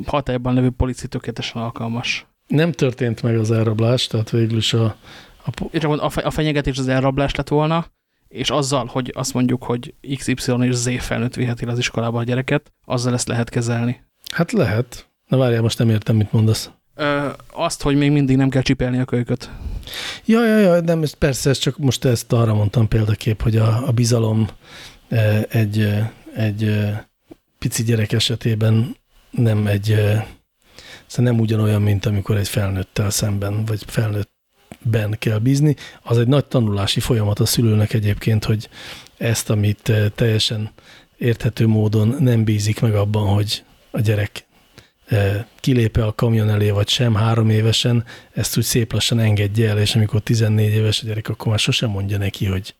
A: hatályban levő polici tökéletesen alkalmas.
B: Nem történt meg az elrablás, tehát végül is a...
A: A, a, a fenyegetés az elrablás lett volna, és azzal, hogy azt mondjuk, hogy XY és Z felnőtt viheti az iskolába a gyereket, azzal ezt lehet kezelni.
B: Hát lehet. Na várjál, most nem értem, mit mondasz.
A: Ö, azt, hogy még mindig nem kell csipelni a kölyköt.
B: Ja, ja, ja, nem, ez persze, ez csak most ezt arra mondtam példakép, hogy a, a bizalom egy, egy pici gyerek esetében nem egy, szóval nem ugyanolyan, mint amikor egy felnőttel szemben, vagy felnőtt ben kell bízni. Az egy nagy tanulási folyamat a szülőnek egyébként, hogy ezt, amit teljesen érthető módon nem bízik meg abban, hogy a gyerek kilépe a kamion elé, vagy sem három évesen, ezt úgy szép lassan engedje el, és amikor 14 éves a gyerek, akkor már sosem mondja neki, hogy,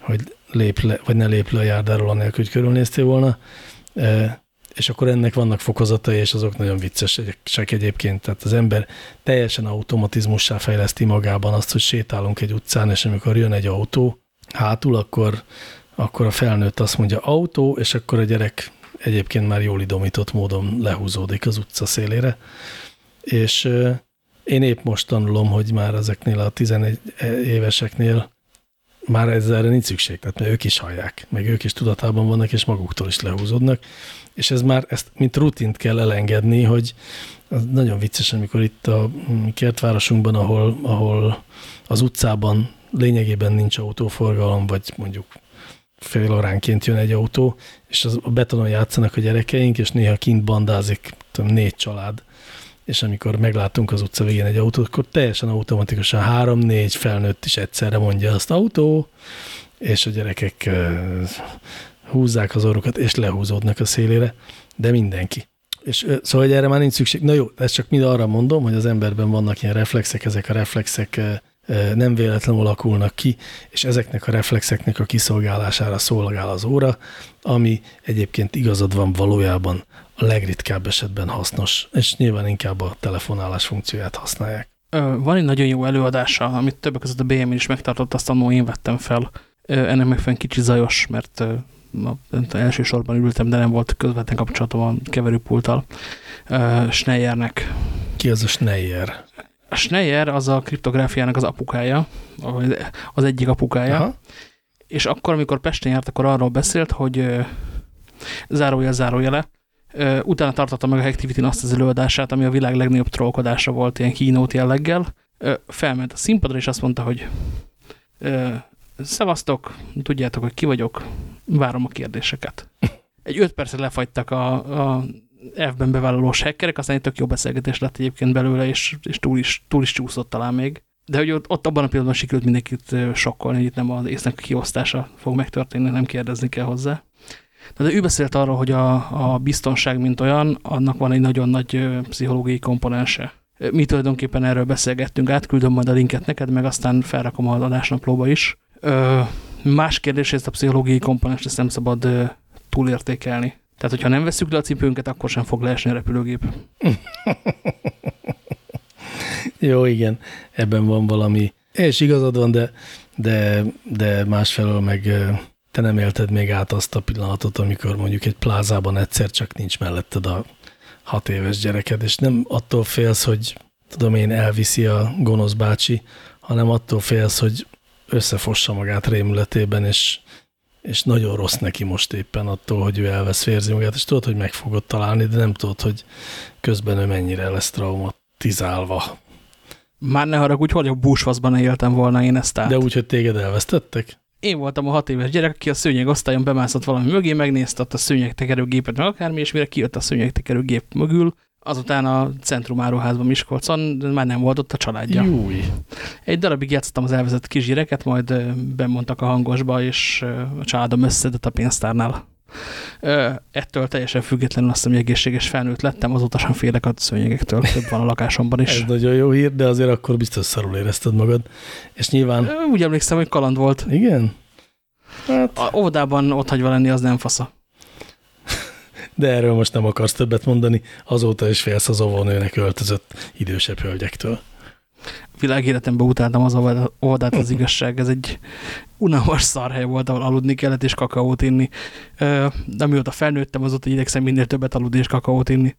B: hogy lép le, vagy ne lép le a járdáról, anélkül, hogy körülnéztél volna. És akkor ennek vannak fokozatai, és azok nagyon viccesek egyébként. Tehát az ember teljesen automatizmussá fejleszti magában azt, hogy sétálunk egy utcán, és amikor jön egy autó hátul, akkor, akkor a felnőtt azt mondja autó, és akkor a gyerek egyébként már jól idomított módon lehúzódik az utca szélére. És én épp most tanulom, hogy már ezeknél a 11 éveseknél már ezzel nincs szükség, tehát mert ők is hallják, meg ők is tudatában vannak, és maguktól is lehúzódnak, és ez már ezt mint rutint kell elengedni, hogy az nagyon vicces, amikor itt a kertvárosunkban, ahol, ahol az utcában lényegében nincs autóforgalom, vagy mondjuk fél óránként jön egy autó, és az, a betonon játszanak a gyerekeink, és néha kint bandázik tudom, négy család, és amikor meglátunk az utca végén egy autót, akkor teljesen automatikusan három-négy felnőtt is egyszerre mondja azt autó, és a gyerekek húzzák az orrukat, és lehúzódnak a szélére, de mindenki. És szóval hogy erre már nincs szükség. Na jó, ezt csak mind arra mondom, hogy az emberben vannak ilyen reflexek, ezek a reflexek nem véletlenül alakulnak ki, és ezeknek a reflexeknek a kiszolgálására szolgál az óra, ami egyébként igazad van valójában a legritkább esetben hasznos, és nyilván inkább a telefonálás funkcióját használják.
A: Van egy nagyon jó előadása, amit többek között a BM is megtartott, azt annól én vettem fel. Ennek megfelelően kicsi zajos, mert elsősorban ültem, de nem volt közvetlen kapcsolatom a keverőpulttal. Schneyernek.
B: Ki az a Schneyer?
A: A Schneyer az a kriptográfiának az apukája, az egyik apukája. Aha. És akkor, amikor Pesten járt, akkor arról beszélt, hogy zárójel, zárójele, utána tartotta meg a Activity azt az előadását, ami a világ legnagyobb trollkodása volt, ilyen keynote jelleggel. Felment a színpadra, és azt mondta, hogy szevasztok, tudjátok, hogy ki vagyok, várom a kérdéseket. [LAUGHS] Egy öt percre lefagytak a, a F-ben bevállalós hackerek, aztán egy tök jó beszélgetés lett egyébként belőle, és, és túl, is, túl is csúszott talán még. De hogy ott, ott abban a pillanatban sikerült mindenkit sokkolni, hogy itt nem az észnek kiosztása fog megtörténni, nem kérdezni kell hozzá. De ő beszélt arról, hogy a, a biztonság, mint olyan, annak van egy nagyon nagy pszichológiai komponense. Mi tulajdonképpen erről beszélgettünk, átküldöm majd a linket neked, meg aztán felrakom a adásnaplóba is. Ö, más kérdés, ezt a pszichológiai komponens ezt nem szabad ö, túlértékelni. Tehát, hogyha nem veszük le a cipőnket, akkor sem fog leesni a repülőgép. [LAUGHS]
B: Jó, igen, ebben van valami. És igazad van, de, de, de másfelől meg te nem élted még át azt a pillanatot, amikor mondjuk egy plázában egyszer csak nincs melletted a hat éves gyereked, és nem attól félsz, hogy tudom én, elviszi a gonosz bácsi, hanem attól félsz, hogy összefossa magát rémületében, és, és nagyon rossz neki most éppen attól, hogy ő elvesz férzi magát, és tudod, hogy meg fogod találni, de nem tudod, hogy közben ő mennyire lesz traumatizálva.
A: Már ne haragudj, hogy a búsvaszban éltem volna én ezt át.
B: De úgy, hogy téged elvesztettek?
A: Én voltam a hat éves gyerek, aki a szőnyeg osztályon bemászott valami mögé, megnézte ott a szőnyegtekerőgépet, meg akármi, és mire kijött a szőnyegtekerőgép mögül, azután a Centrum Áruházban Miskolcon már nem volt ott a családja.
B: Júj.
A: Egy darabig játszottam az elvezett kisgyereket, majd bemondtak a hangosba, és a családom összedett a pénztárnál. Ettől teljesen függetlenül azt, hogy egészséges felnőtt lettem, azóta sem félek a szőnyegektől, több van a lakásomban is.
B: Ez nagyon jó hír, de azért akkor biztos szarul érezted magad. És nyilván...
A: Úgy emlékszem, hogy kaland volt.
B: Igen?
A: Hát... A óvodában ott hagyva lenni, az nem fasza.
B: de erről most nem akarsz többet mondani, azóta is félsz az óvónőnek öltözött idősebb hölgyektől.
A: Világéletemben utáltam az oldalt az igazság, ez egy unalmas szarhely volt, ahol aludni kellett és kakaót inni. De mióta felnőttem, azóta igyekszem minél többet aludni és kakaót inni.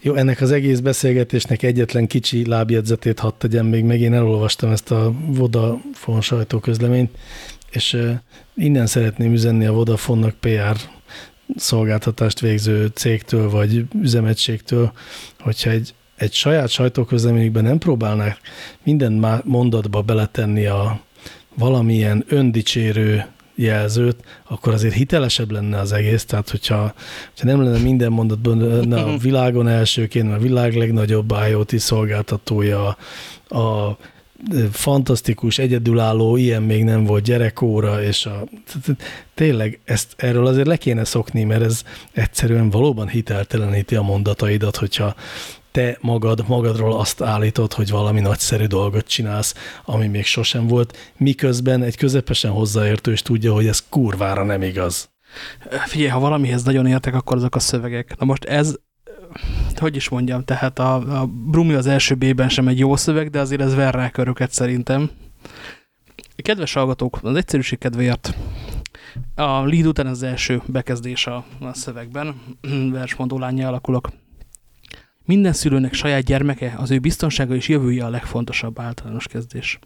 B: Jó, ennek az egész beszélgetésnek egyetlen kicsi lábjegyzetét hadd tegyem még meg. Én elolvastam ezt a Vodafone sajtóközleményt, és innen szeretném üzenni a Vodafone-nak PR szolgáltatást végző cégtől vagy üzemegységtől, hogyha egy, egy saját sajtóközleményükben nem próbálnák minden mondatba beletenni a valamilyen öndicsérő jelzőt, akkor azért hitelesebb lenne az egész, tehát hogyha, hogyha nem lenne minden mondatban a [LAUGHS] világon elsőként, a világ legnagyobb IoT szolgáltatója, a fantasztikus, egyedülálló, ilyen még nem volt gyerekóra, és a, tényleg ezt, erről azért le kéne szokni, mert ez egyszerűen valóban hitelteleníti a mondataidat, hogyha te magad, magadról azt állítod, hogy valami nagyszerű dolgot csinálsz, ami még sosem volt, miközben egy közepesen hozzáértő is tudja, hogy ez kurvára nem igaz.
A: Figyelj, ha valamihez nagyon értek, akkor azok a szövegek. Na most ez, hogy is mondjam, tehát a, a Brumi az első B-ben sem egy jó szöveg, de azért ez ver rá köröket szerintem. Kedves hallgatók, az egyszerűség kedvéért a lead után az első bekezdés a, a szövegben, versmondó lányja alakulok. Minden szülőnek saját gyermeke, az ő biztonsága és jövője a legfontosabb általános kezdés.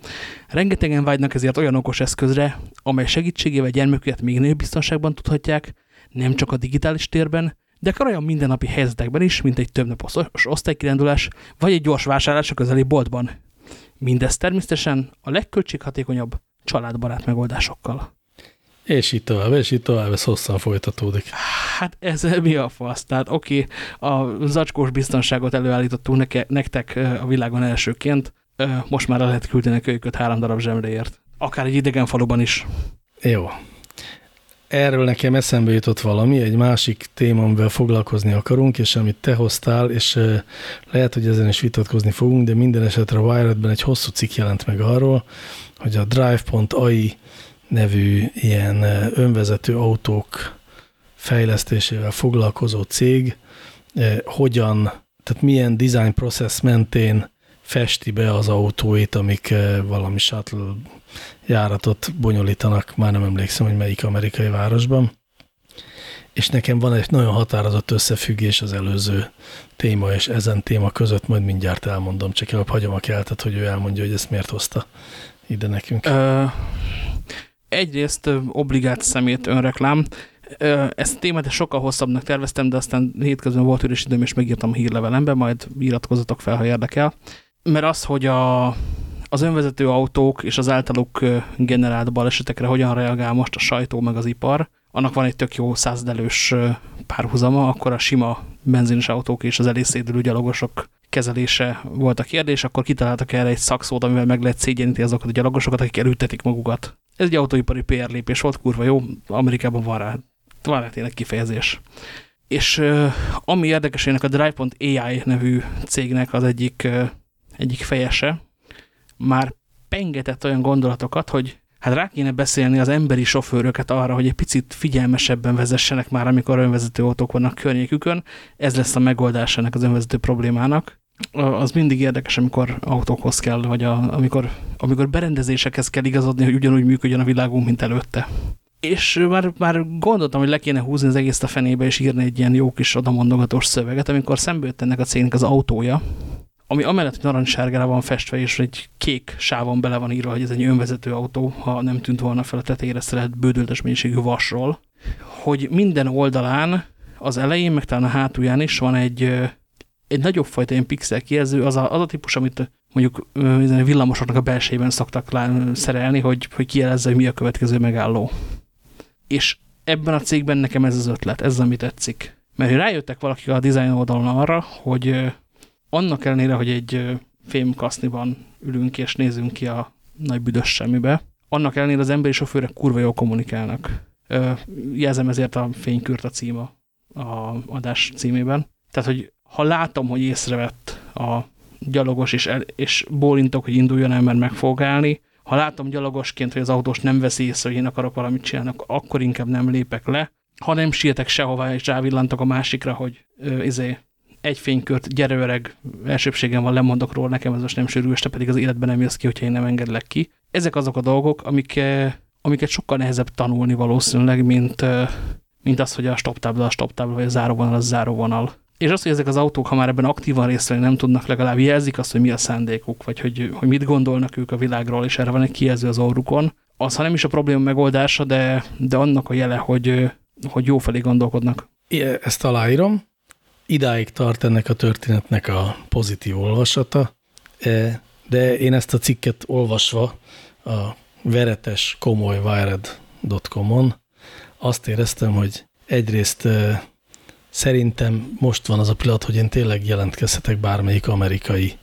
A: Rengetegen vágynak ezért olyan okos eszközre, amely segítségével gyermeküket még nőbb biztonságban tudhatják, nem csak a digitális térben, de akár olyan mindennapi helyzetekben is, mint egy többnapos osztálykirándulás, vagy egy gyors vásárlás a közeli boltban. Mindez természetesen a legköltséghatékonyabb, családbarát megoldásokkal.
B: És itt tovább, és itt tovább, ez hosszan folytatódik.
A: Hát ez mi a fasz? Tehát oké, okay, a zacskós biztonságot előállítottunk neke, nektek a világon elsőként, most már lehet küldeni a kölyköt három darab zsemléért. Akár egy idegen faluban is.
B: Jó. Erről nekem eszembe jutott valami, egy másik téma, amivel foglalkozni akarunk, és amit te hoztál, és lehet, hogy ezen is vitatkozni fogunk, de minden esetre a Wired-ben egy hosszú cikk jelent meg arról, hogy a Drive.ai nevű ilyen önvezető autók fejlesztésével foglalkozó cég hogyan, tehát milyen design process mentén festi be az autóit, amik valami shuttle járatot bonyolítanak, már nem emlékszem, hogy melyik amerikai városban. És nekem van egy nagyon határozott összefüggés az előző téma és ezen téma között, majd mindjárt elmondom, csak előbb hagyom a keltet, hogy ő elmondja, hogy ezt miért hozta ide nekünk. Uh,
A: egyrészt obligát szemét önreklám. Ezt a témát sokkal hosszabbnak terveztem, de aztán hétközben volt üres időm, és megírtam a hírlevelembe, majd iratkozatok fel, ha érdekel. Mert az, hogy a, az önvezető autók és az általuk generált balesetekre hogyan reagál most a sajtó meg az ipar, annak van egy tök jó századelős párhuzama, akkor a sima benzines autók és az elészédülő gyalogosok kezelése volt a kérdés, akkor kitaláltak erre egy szakszót, amivel meg lehet szégyeníteni azokat a gyalogosokat, akik elültetik magukat. Ez egy autóipari PR lépés volt, kurva jó, Amerikában van rá, van rá tényleg kifejezés. És ami érdekes, ennek a Drive.ai nevű cégnek az egyik, egyik fejese már pengetett olyan gondolatokat, hogy hát rá kéne beszélni az emberi sofőröket arra, hogy egy picit figyelmesebben vezessenek már, amikor önvezető autók vannak környékükön. Ez lesz a megoldás ennek az önvezető problémának az mindig érdekes, amikor autókhoz kell, vagy a, amikor, amikor berendezésekhez kell igazodni, hogy ugyanúgy működjön a világunk, mint előtte. És már, már gondoltam, hogy le kéne húzni az egész a fenébe, és írni egy ilyen jó kis odamondogatós szöveget, amikor szembe jött ennek a cégnek az autója, ami amellett, hogy narancssárgára van festve, és egy kék sávon bele van írva, hogy ez egy önvezető autó, ha nem tűnt volna fel a tetejére szeret bődöltes mennyiségű vasról, hogy minden oldalán, az elején, meg talán a hátulján is van egy egy nagyobb fajta ilyen pixel kijelző, az a, az a típus, amit mondjuk villamosoknak a belsejében szoktak szerelni, hogy, hogy kijelezze, hogy mi a következő megálló. És ebben a cégben nekem ez az ötlet, ez az, ami tetszik. Mert rájöttek valaki a design oldalon arra, hogy annak ellenére, hogy egy fémkaszniban ülünk és nézünk ki a nagy büdös semmibe, annak ellenére az emberi sofőrek kurva jól kommunikálnak. Jelzem ezért a fénykürt a címa a adás címében. Tehát, hogy ha látom, hogy észrevett a gyalogos, és, el, és bólintok, hogy induljon el, mert meg fog állni, ha látom gyalogosként, hogy az autós nem veszi észre, hogy én akarok valamit csinálni, akkor inkább nem lépek le. ha nem sietek sehová, és rávillantok a másikra, hogy ö, izé, egy fénykört, gyere öreg, elsőbségem van, lemondok róla, nekem ez most nem sérül, te pedig az életben nem jössz ki, hogyha én nem engedlek ki. Ezek azok a dolgok, amik, amiket sokkal nehezebb tanulni valószínűleg, mint, mint az, hogy a stop tábla a stop tábla, vagy a záróvonal a záróvonal. És az, hogy ezek az autók, ha már ebben aktívan részt venni nem tudnak, legalább jelzik azt, hogy mi a szándékuk, vagy hogy, hogy mit gondolnak ők a világról, és erre van egy kijelző az orrukon, az, ha nem is a probléma megoldása, de, de annak a jele, hogy, hogy jó felé gondolkodnak.
B: Ezt aláírom. Idáig tart ennek a történetnek a pozitív olvasata, e, de én ezt a cikket olvasva a veretes komoly wired.com-on azt éreztem, hogy egyrészt e, szerintem most van az a pillanat, hogy én tényleg jelentkezhetek bármelyik amerikai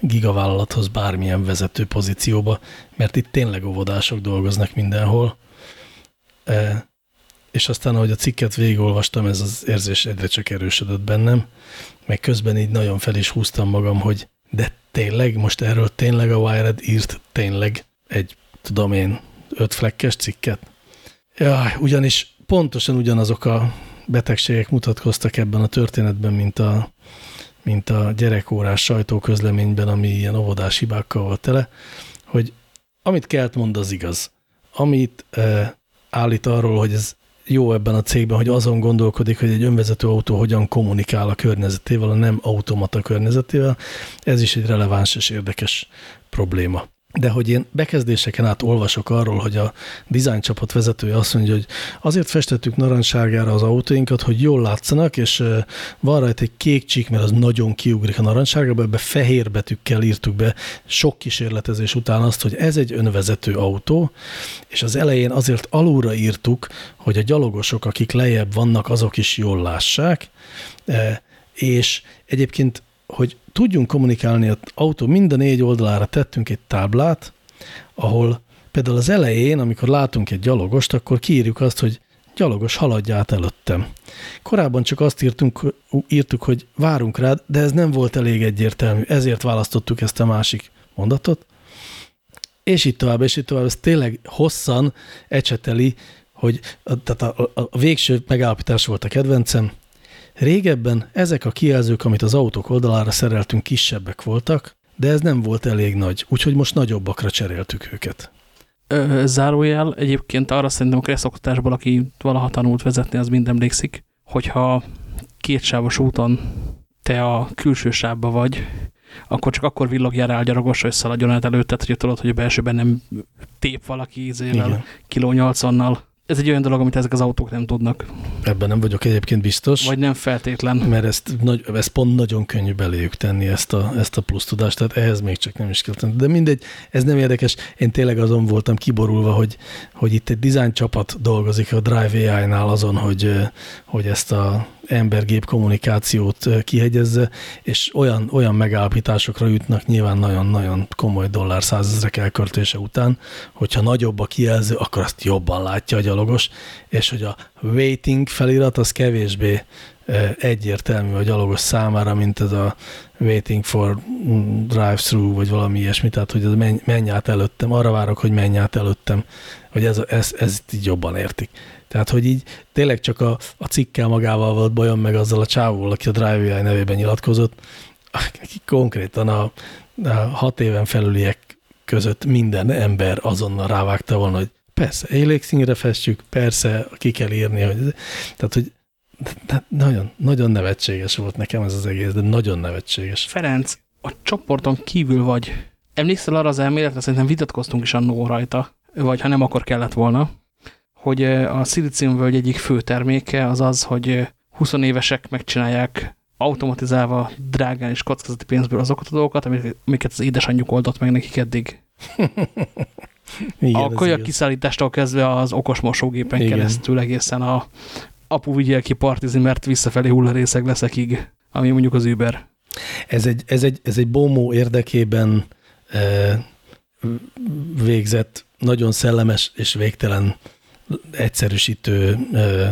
B: gigavállalathoz bármilyen vezető pozícióba, mert itt tényleg óvodások dolgoznak mindenhol. E, és aztán, ahogy a cikket végigolvastam, ez az érzés egyre csak erősödött bennem, meg közben így nagyon fel is húztam magam, hogy de tényleg, most erről tényleg a Wired írt tényleg egy, tudom én, öt flekkes cikket? Jaj, ugyanis pontosan ugyanazok a betegségek mutatkoztak ebben a történetben, mint a, mint a gyerekórás sajtóközleményben, ami ilyen óvodás hibákkal volt tele, hogy amit Kelt mond, az igaz. Amit e, állít arról, hogy ez jó ebben a cégben, hogy azon gondolkodik, hogy egy önvezető autó hogyan kommunikál a környezetével, a nem automata környezetével, ez is egy releváns és érdekes probléma de hogy én bekezdéseken át olvasok arról, hogy a design csapat vezetője azt mondja, hogy azért festettük narancságára az autóinkat, hogy jól látszanak, és van rajta egy kék csík, mert az nagyon kiugrik a narancságába, ebbe fehér betűkkel írtuk be sok kísérletezés után azt, hogy ez egy önvezető autó, és az elején azért alulra írtuk, hogy a gyalogosok, akik lejjebb vannak, azok is jól lássák, és egyébként hogy tudjunk kommunikálni, az autó mind a négy oldalára tettünk egy táblát, ahol például az elején, amikor látunk egy gyalogost, akkor kiírjuk azt, hogy gyalogos, haladj át előttem. Korábban csak azt írtunk, írtuk, hogy várunk rád, de ez nem volt elég egyértelmű, ezért választottuk ezt a másik mondatot. És itt tovább, és itt tovább, ez tényleg hosszan ecseteli, hogy tehát a, a, a végső megállapítás volt a kedvencem, Régebben ezek a kijelzők, amit az autók oldalára szereltünk, kisebbek voltak, de ez nem volt elég nagy, úgyhogy most nagyobbakra cseréltük őket.
A: Ö, zárójel, egyébként arra szerintem a kresszoktatásból, aki valaha tanult vezetni, az mind emlékszik, hogyha kétsávos úton te a külső sávba vagy, akkor csak akkor villogjál rá a gyarogos, hogy szaladjon át előtted, hogy tudod, hogy a belsőben nem tép valaki ízével, kiló 80-nal ez egy olyan dolog, amit ezek az autók nem tudnak.
B: Ebben nem vagyok egyébként biztos.
A: Vagy nem feltétlen.
B: Mert ezt, nagy, ezt pont nagyon könnyű beléjük tenni, ezt a, ezt a plusz tudást, tehát ehhez még csak nem is kell tenni. De mindegy, ez nem érdekes. Én tényleg azon voltam kiborulva, hogy, hogy itt egy design csapat dolgozik a Drive AI-nál azon, hogy, hogy ezt a embergép kommunikációt kihegyezze, és olyan, olyan megállapításokra jutnak nyilván nagyon-nagyon komoly dollár százezrek elköltése után, hogyha nagyobb a kijelző, akkor azt jobban látja a gyalogos, és hogy a waiting felirat az kevésbé egyértelmű a gyalogos számára, mint ez a waiting for mm, drive-through, vagy valami ilyesmi, tehát hogy ez menj, menj át előttem, arra várok, hogy menj át előttem, hogy ez, ez, ez így jobban értik. Tehát, hogy így tényleg csak a, a cikkel magával volt bajom, meg azzal a csávóval, aki a Drive nevében nyilatkozott, aki konkrétan a, a hat éven felüliek között minden ember azonnal rávágta volna, hogy persze, élékszínre festjük, persze, ki kell írni, hogy, tehát, hogy nagyon, nagyon nevetséges volt nekem ez az egész, de nagyon nevetséges.
A: Ferenc, a csoporton kívül vagy. Emlékszel arra az elméletre, szerintem vitatkoztunk is annó rajta, vagy ha nem, akkor kellett volna, hogy a szilíciumvölgy egyik fő terméke az az, hogy 20 évesek megcsinálják automatizálva drágán és kockázati pénzből azokat a dolgokat, amiket az édesanyjuk oldott meg nekik eddig. [LAUGHS] Igen, a kajak kiszállítástól kezdve az okos mosógépen Igen. keresztül egészen a apu vigyel ki partizni, mert visszafelé hullarészeg leszekig, ami mondjuk az Uber.
B: Ez egy, ez egy, ez egy bomó érdekében e, végzett, nagyon szellemes és végtelen egyszerűsítő ö,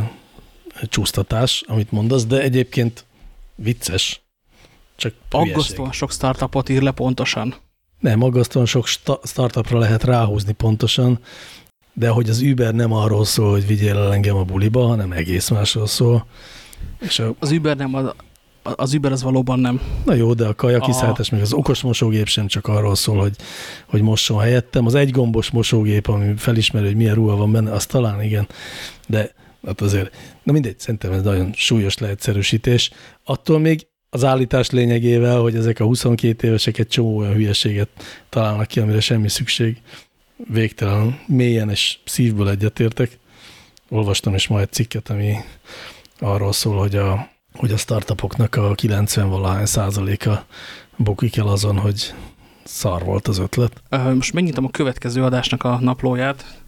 B: csúsztatás, amit mondasz, de egyébként vicces. Csak
A: Aggasztóan sok startupot ír le pontosan.
B: Nem, aggasztóan sok startupra lehet ráhúzni pontosan, de hogy az Uber nem arról szól, hogy vigyél el engem a buliba, hanem egész másról szól.
A: És a... Az Uber nem, az, az Uber az valóban nem.
B: Na jó, de a kajakiszállítás, meg az okos mosógép sem csak arról szól, hogy, hogy mosson helyettem. Az egy gombos mosógép, ami felismerő, hogy milyen ruha van benne, az talán igen, de hát azért, na mindegy, szerintem ez nagyon súlyos leegyszerűsítés. Attól még az állítás lényegével, hogy ezek a 22 évesek egy csomó olyan hülyeséget találnak ki, amire semmi szükség. Végtelen, mélyen és szívből egyetértek. Olvastam is majd egy cikket, ami arról szól, hogy a, hogy a startupoknak a 90-valahány százaléka bukik el azon, hogy szar volt az ötlet.
A: Most megnyitom a következő adásnak a naplóját,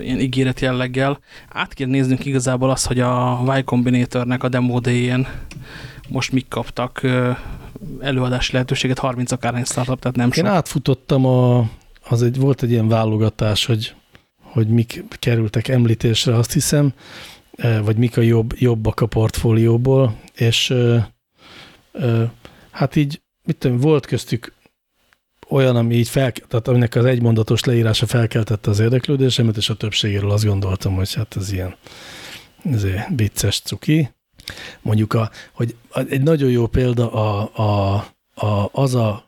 A: ilyen ígéret jelleggel. Át kell néznünk igazából azt, hogy a Y Combinatornek a demo most mik kaptak előadási lehetőséget, 30 akárhány startup, tehát nem sok.
B: Én átfutottam, a, az egy, volt egy ilyen válogatás, hogy, hogy mik kerültek említésre, azt hiszem, vagy mik a jobb, jobbak a portfólióból, és hát így, mit tudom, volt köztük olyan, ami így fel, tehát aminek az egymondatos leírása felkeltette az érdeklődésemet, és a többségéről azt gondoltam, hogy hát ez ilyen ez vicces cuki. Mondjuk, a, hogy egy nagyon jó példa a, a, a, az a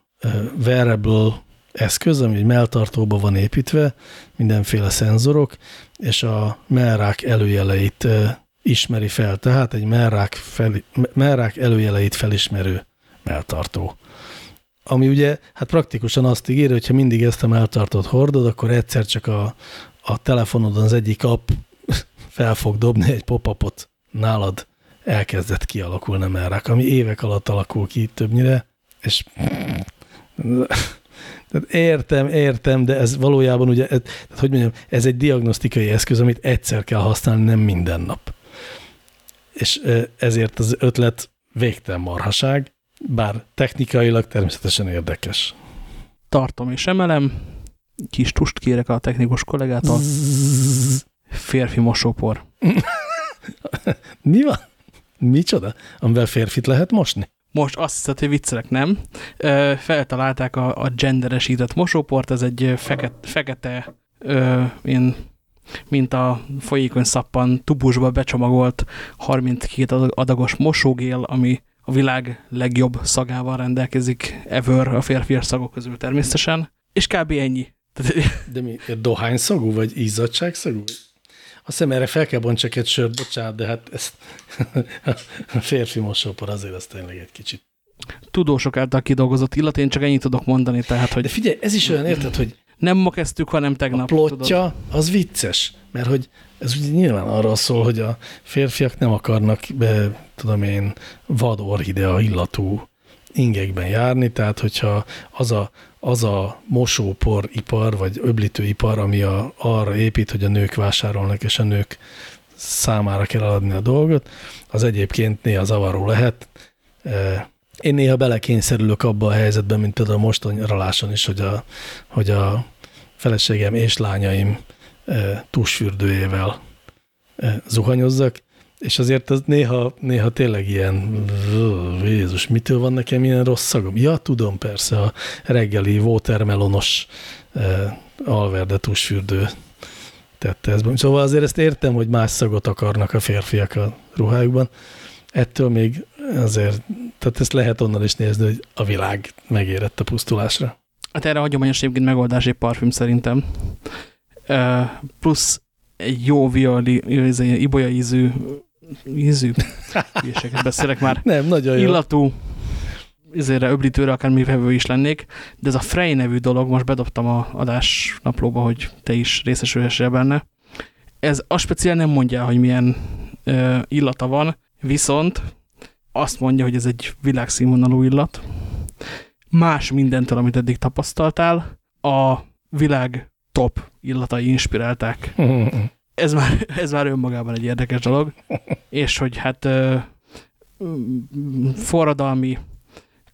B: wearable eszköz, ami egy melltartóba van építve, mindenféle szenzorok, és a mellrák előjeleit ismeri fel. Tehát egy mellrák, fel, mellrák előjeleit felismerő melltartó. Ami ugye, hát praktikusan azt ígéri, hogyha mindig ezt a melltartót hordod, akkor egyszer csak a, a telefonodon az egyik app [LAUGHS] fel fog dobni egy pop-upot nálad elkezdett kialakulni merrák, ami évek alatt alakul ki többnyire, és tehát értem, értem, de ez valójában ugye, tehát hogy mondjam, ez egy diagnosztikai eszköz, amit egyszer kell használni, nem minden nap. És ezért az ötlet végtelen marhaság, bár technikailag természetesen érdekes.
A: Tartom és emelem, kis tust kérek a technikus kollégától. Férfi mosópor. [LAUGHS]
B: Mi van? Micsoda? Amivel férfit lehet mosni?
A: Most azt hiszed, hogy viccelek, nem? Feltalálták a, a genderesített mosóport, ez egy fekete, fekete ö, én, mint a folyékony szappan tubusba becsomagolt 32 adagos mosógél, ami a világ legjobb szagával rendelkezik ever a férfias szagok közül természetesen, és kb. ennyi.
B: De mi, dohány szagú, vagy izzadság szagú? Azt hiszem erre fel kell bontsak egy sört, bocsánat, de hát ezt [LAUGHS] a férfi mosópor azért az tényleg egy kicsit.
A: Tudósok által kidolgozott illat, én csak ennyit tudok mondani, tehát, hogy...
B: De figyelj, ez is olyan, érted, hogy...
A: Nem ma kezdtük, hanem tegnap.
B: A plotja tudod. az vicces, mert hogy ez ugye nyilván arról szól, hogy a férfiak nem akarnak, be, tudom én, vad orhidea illatú ingekben járni, tehát hogyha az a az a mosóporipar, vagy öblítőipar, ami a, arra épít, hogy a nők vásárolnak, és a nők számára kell adni a dolgot, az egyébként néha zavaró lehet. Én néha belekényszerülök abba a helyzetben, mint például most raláson is, hogy a, hogy a feleségem és lányaim tusfürdőjével zuhanyozzak, és azért az néha, néha tényleg ilyen, Jézus, mitől van nekem ilyen rossz szagom? Ja, tudom, persze, a reggeli watermelonos eh, alverdetus fürdő tette ezt. Szóval azért ezt értem, hogy más szagot akarnak a férfiak a ruhájukban. Ettől még azért, tehát ezt lehet onnan is nézni, hogy a világ megérett a pusztulásra.
A: Hát erre hagyományos egyébként megoldás egy parfüm szerintem. Uh, plusz egy jó violi, ibolya ízű ízű, hülyeséget beszélek már.
B: Nem, nagyon jó.
A: Illatú, izére, öblítőre, akár művevő is lennék, de ez a Frey nevű dolog, most bedobtam a adás naplóba, hogy te is részesülhessél benne. Ez a speciál nem mondja, hogy milyen ö, illata van, viszont azt mondja, hogy ez egy világszínvonalú illat. Más mindentől, amit eddig tapasztaltál, a világ top illatai inspirálták [LAUGHS] ez már, ez már önmagában egy érdekes dolog, és hogy hát forradalmi,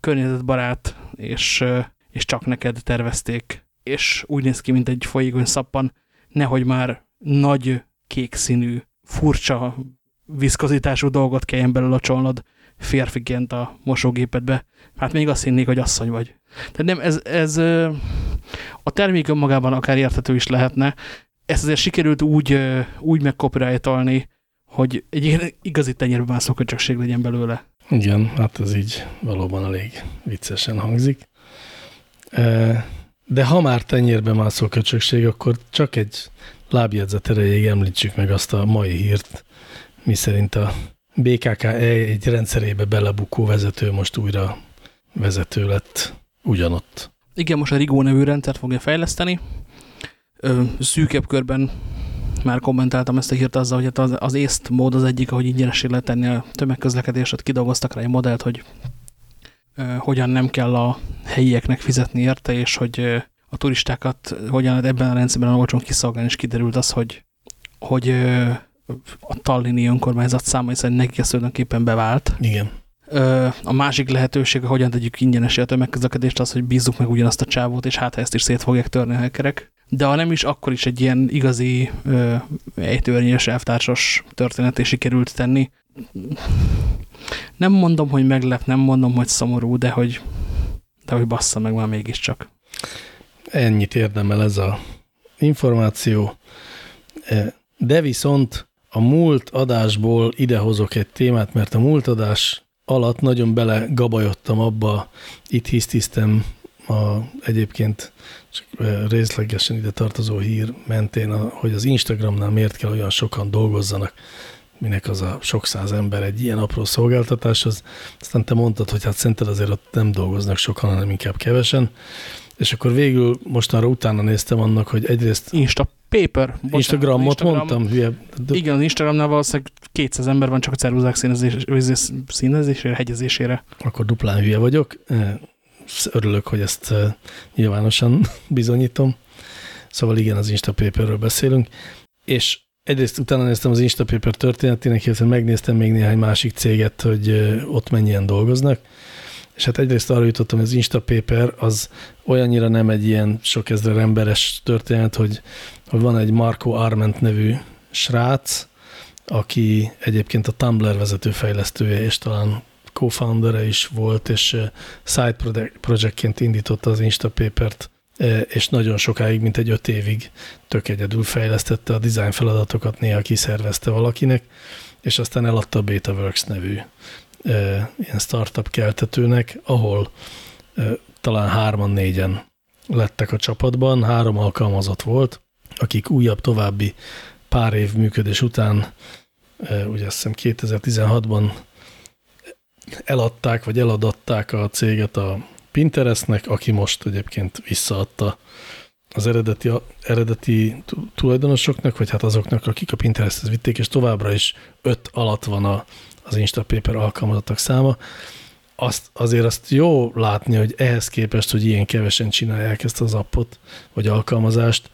A: környezetbarát, és, és csak neked tervezték, és úgy néz ki, mint egy folyékony szappan, nehogy már nagy kék színű, furcsa viszkozitású dolgot kelljen belelocsolnod férfiként a mosógépedbe. Hát még azt hinnék, hogy asszony vagy. Tehát nem, ez, ez a termék önmagában akár érthető is lehetne, ezt azért sikerült úgy, úgy megcopyrightolni, hogy egy ilyen igazi tenyérbe mászó köcsökség legyen belőle.
B: Igen, hát ez így valóban elég viccesen hangzik. De ha már tenyérbe mászó köcsökség, akkor csak egy lábjegyzet erejéig említsük meg azt a mai hírt, miszerint a BKK egy rendszerébe belebukó vezető most újra vezető lett ugyanott.
A: Igen, most a Rigó nevű rendszert fogja fejleszteni. Ö, szűkebb körben már kommentáltam ezt a hírt azzal, hogy hát az, az észt mód az egyik, ahogy ingyenesé lehet tenni a tömegközlekedést, ott kidolgoztak rá egy modellt, hogy ö, hogyan nem kell a helyieknek fizetni érte, és hogy ö, a turistákat hogyan ebben a rendszerben olcsón kiszolgálni, és kiderült az, hogy, hogy ö, a Tallini önkormányzat száma, hiszen neki ez tulajdonképpen bevált.
B: Igen.
A: A másik lehetőség, hogyan tegyük ingyenesé a tömegközlekedést, az, hogy bízzuk meg ugyanazt a csávót, és hát ezt is szét fogják törni a hackerek. De ha nem is, akkor is egy ilyen igazi ejtőernyős elvtársas történeté sikerült tenni. Nem mondom, hogy meglep, nem mondom, hogy szomorú, de hogy, de hogy bassza meg már mégiscsak.
B: Ennyit érdemel ez a információ. De viszont a múlt adásból idehozok egy témát, mert a múlt adás alatt nagyon bele gabajottam abba, itt hisztisztem a, egyébként csak részlegesen ide tartozó hír mentén, hogy az Instagramnál miért kell olyan sokan dolgozzanak, minek az a sok száz ember egy ilyen apró szolgáltatáshoz. Aztán te mondtad, hogy hát szerinted azért ott nem dolgoznak sokan, hanem inkább kevesen. És akkor végül mostanra utána néztem annak, hogy egyrészt...
A: Insta Paper. Bocsánat,
B: Instagramot Instagram, mondtam, hülye.
A: De... Igen, az Instagramnál valószínűleg 200 ember van csak a ceruzák színezés, színezésére, hegyezésére.
B: Akkor duplán hülye vagyok. Örülök, hogy ezt nyilvánosan [LAUGHS] bizonyítom. Szóval igen, az Instapaperről beszélünk. És egyrészt utána néztem az Instapaper történetének, illetve megnéztem még néhány másik céget, hogy ott mennyien dolgoznak és hát egyrészt arra jutottam, hogy az Instapaper az olyannyira nem egy ilyen sok ezer emberes történet, hogy, hogy van egy Marco Arment nevű srác, aki egyébként a Tumblr vezető fejlesztője, és talán co-foundere is volt, és side projectként indította az Instapaper-t, és nagyon sokáig, mint egy öt évig tök egyedül fejlesztette a design feladatokat, néha kiszervezte valakinek, és aztán eladta a Betaworks nevű ilyen startup keltetőnek, ahol talán hárman, négyen lettek a csapatban, három alkalmazott volt, akik újabb további pár év működés után, ugye azt hiszem 2016-ban eladták, vagy eladatták a céget a Pinterestnek, aki most egyébként visszaadta az eredeti, eredeti tulajdonosoknak, vagy hát azoknak, akik a Pinteresthez vitték, és továbbra is öt alatt van a, az Instapaper alkalmazottak száma. Azt, azért azt jó látni, hogy ehhez képest, hogy ilyen kevesen csinálják ezt az appot, vagy alkalmazást,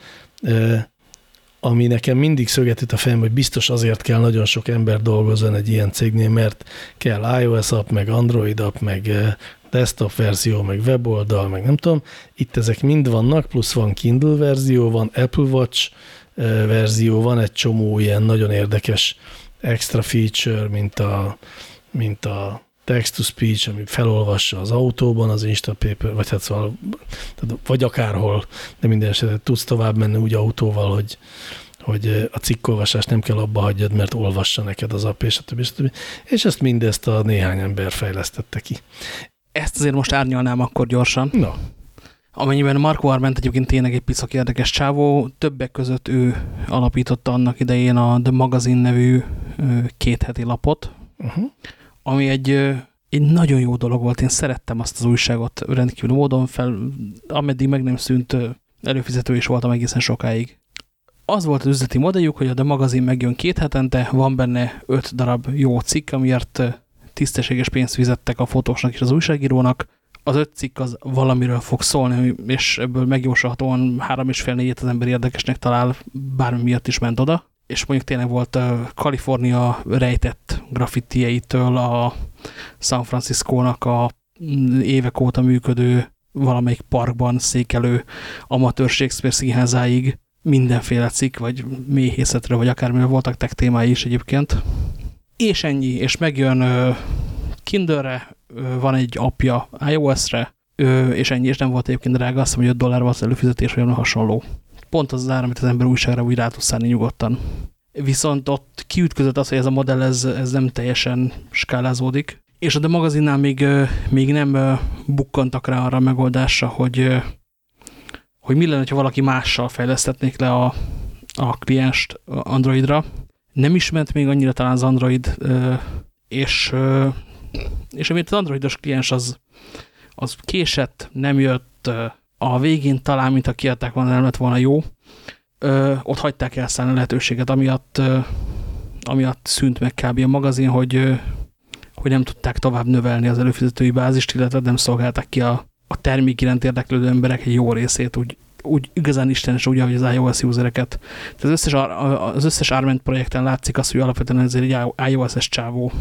B: ami nekem mindig szögetít a fejem, hogy biztos azért kell nagyon sok ember dolgozni egy ilyen cégnél, mert kell iOS app, meg Android app, meg desktop verzió, meg weboldal, meg nem tudom. Itt ezek mind vannak, plusz van Kindle verzió, van Apple Watch verzió, van egy csomó ilyen nagyon érdekes extra feature, mint a, mint a text-to-speech, ami felolvassa az autóban az Instapaper, vagy hát szóval, vagy akárhol, de minden esetre tudsz tovább menni úgy autóval, hogy, hogy a cikkolvasást nem kell abba hagyjad, mert olvassa neked az app, és a többi, és, a többi. és ezt mindezt a néhány ember fejlesztette ki.
A: Ezt azért most árnyalnám akkor gyorsan.
B: No.
A: Amennyiben Marco Arment egyébként tényleg egy piszak érdekes csávó, többek között ő alapította annak idején a The Magazine nevű két heti lapot, uh -huh. ami egy, egy nagyon jó dolog volt. Én szerettem azt az újságot rendkívül módon fel, ameddig meg nem szűnt előfizető is voltam egészen sokáig. Az volt az üzleti modelljük, hogy a The magazin megjön két hetente, van benne öt darab jó cikk, amiért tisztességes pénzt fizettek a fotósnak és az újságírónak. Az öt cikk az valamiről fog szólni, és ebből megjósolhatóan három és fél négyet az ember érdekesnek talál, bármi miatt is ment oda és mondjuk tényleg volt a Kalifornia rejtett graffitieitől a San Francisco-nak a évek óta működő valamelyik parkban székelő amatőr Shakespeare színházáig mindenféle cikk, vagy méhészetre, vagy akármilyen voltak tech témái is egyébként. És ennyi, és megjön Kindle-re, uh, van egy apja iOS-re, és ennyi, és nem volt egyébként drága, azt mondom, hogy 5 dollár volt az előfizetés, vagy hasonló pont az az ár, amit az ember újságra úgy rá tud nyugodtan. Viszont ott kiütközött az, hogy ez a modell ez, ez nem teljesen skálázódik, és a magazinnál még, még nem bukkantak rá arra a megoldásra, hogy, hogy mi lenne, ha valaki mással fejlesztetnék le a, a klienst Androidra. Nem ismert még annyira talán az Android, és, és amit az Androidos kliens az, az késett, nem jött, a végén talán, mint ha kiadták volna, nem lett volna jó, ott hagyták elszállni a lehetőséget, amiatt, amiatt szűnt meg kb. a magazin, hogy, hogy nem tudták tovább növelni az előfizetői bázist, illetve nem szolgálták ki a, a termék iránt érdeklődő emberek egy jó részét úgy, úgy igazán istenes, úgy, ahogy az iOS usereket. Tehát az összes, az összes Arment projekten látszik az, hogy alapvetően ez egy iOS-es csávó.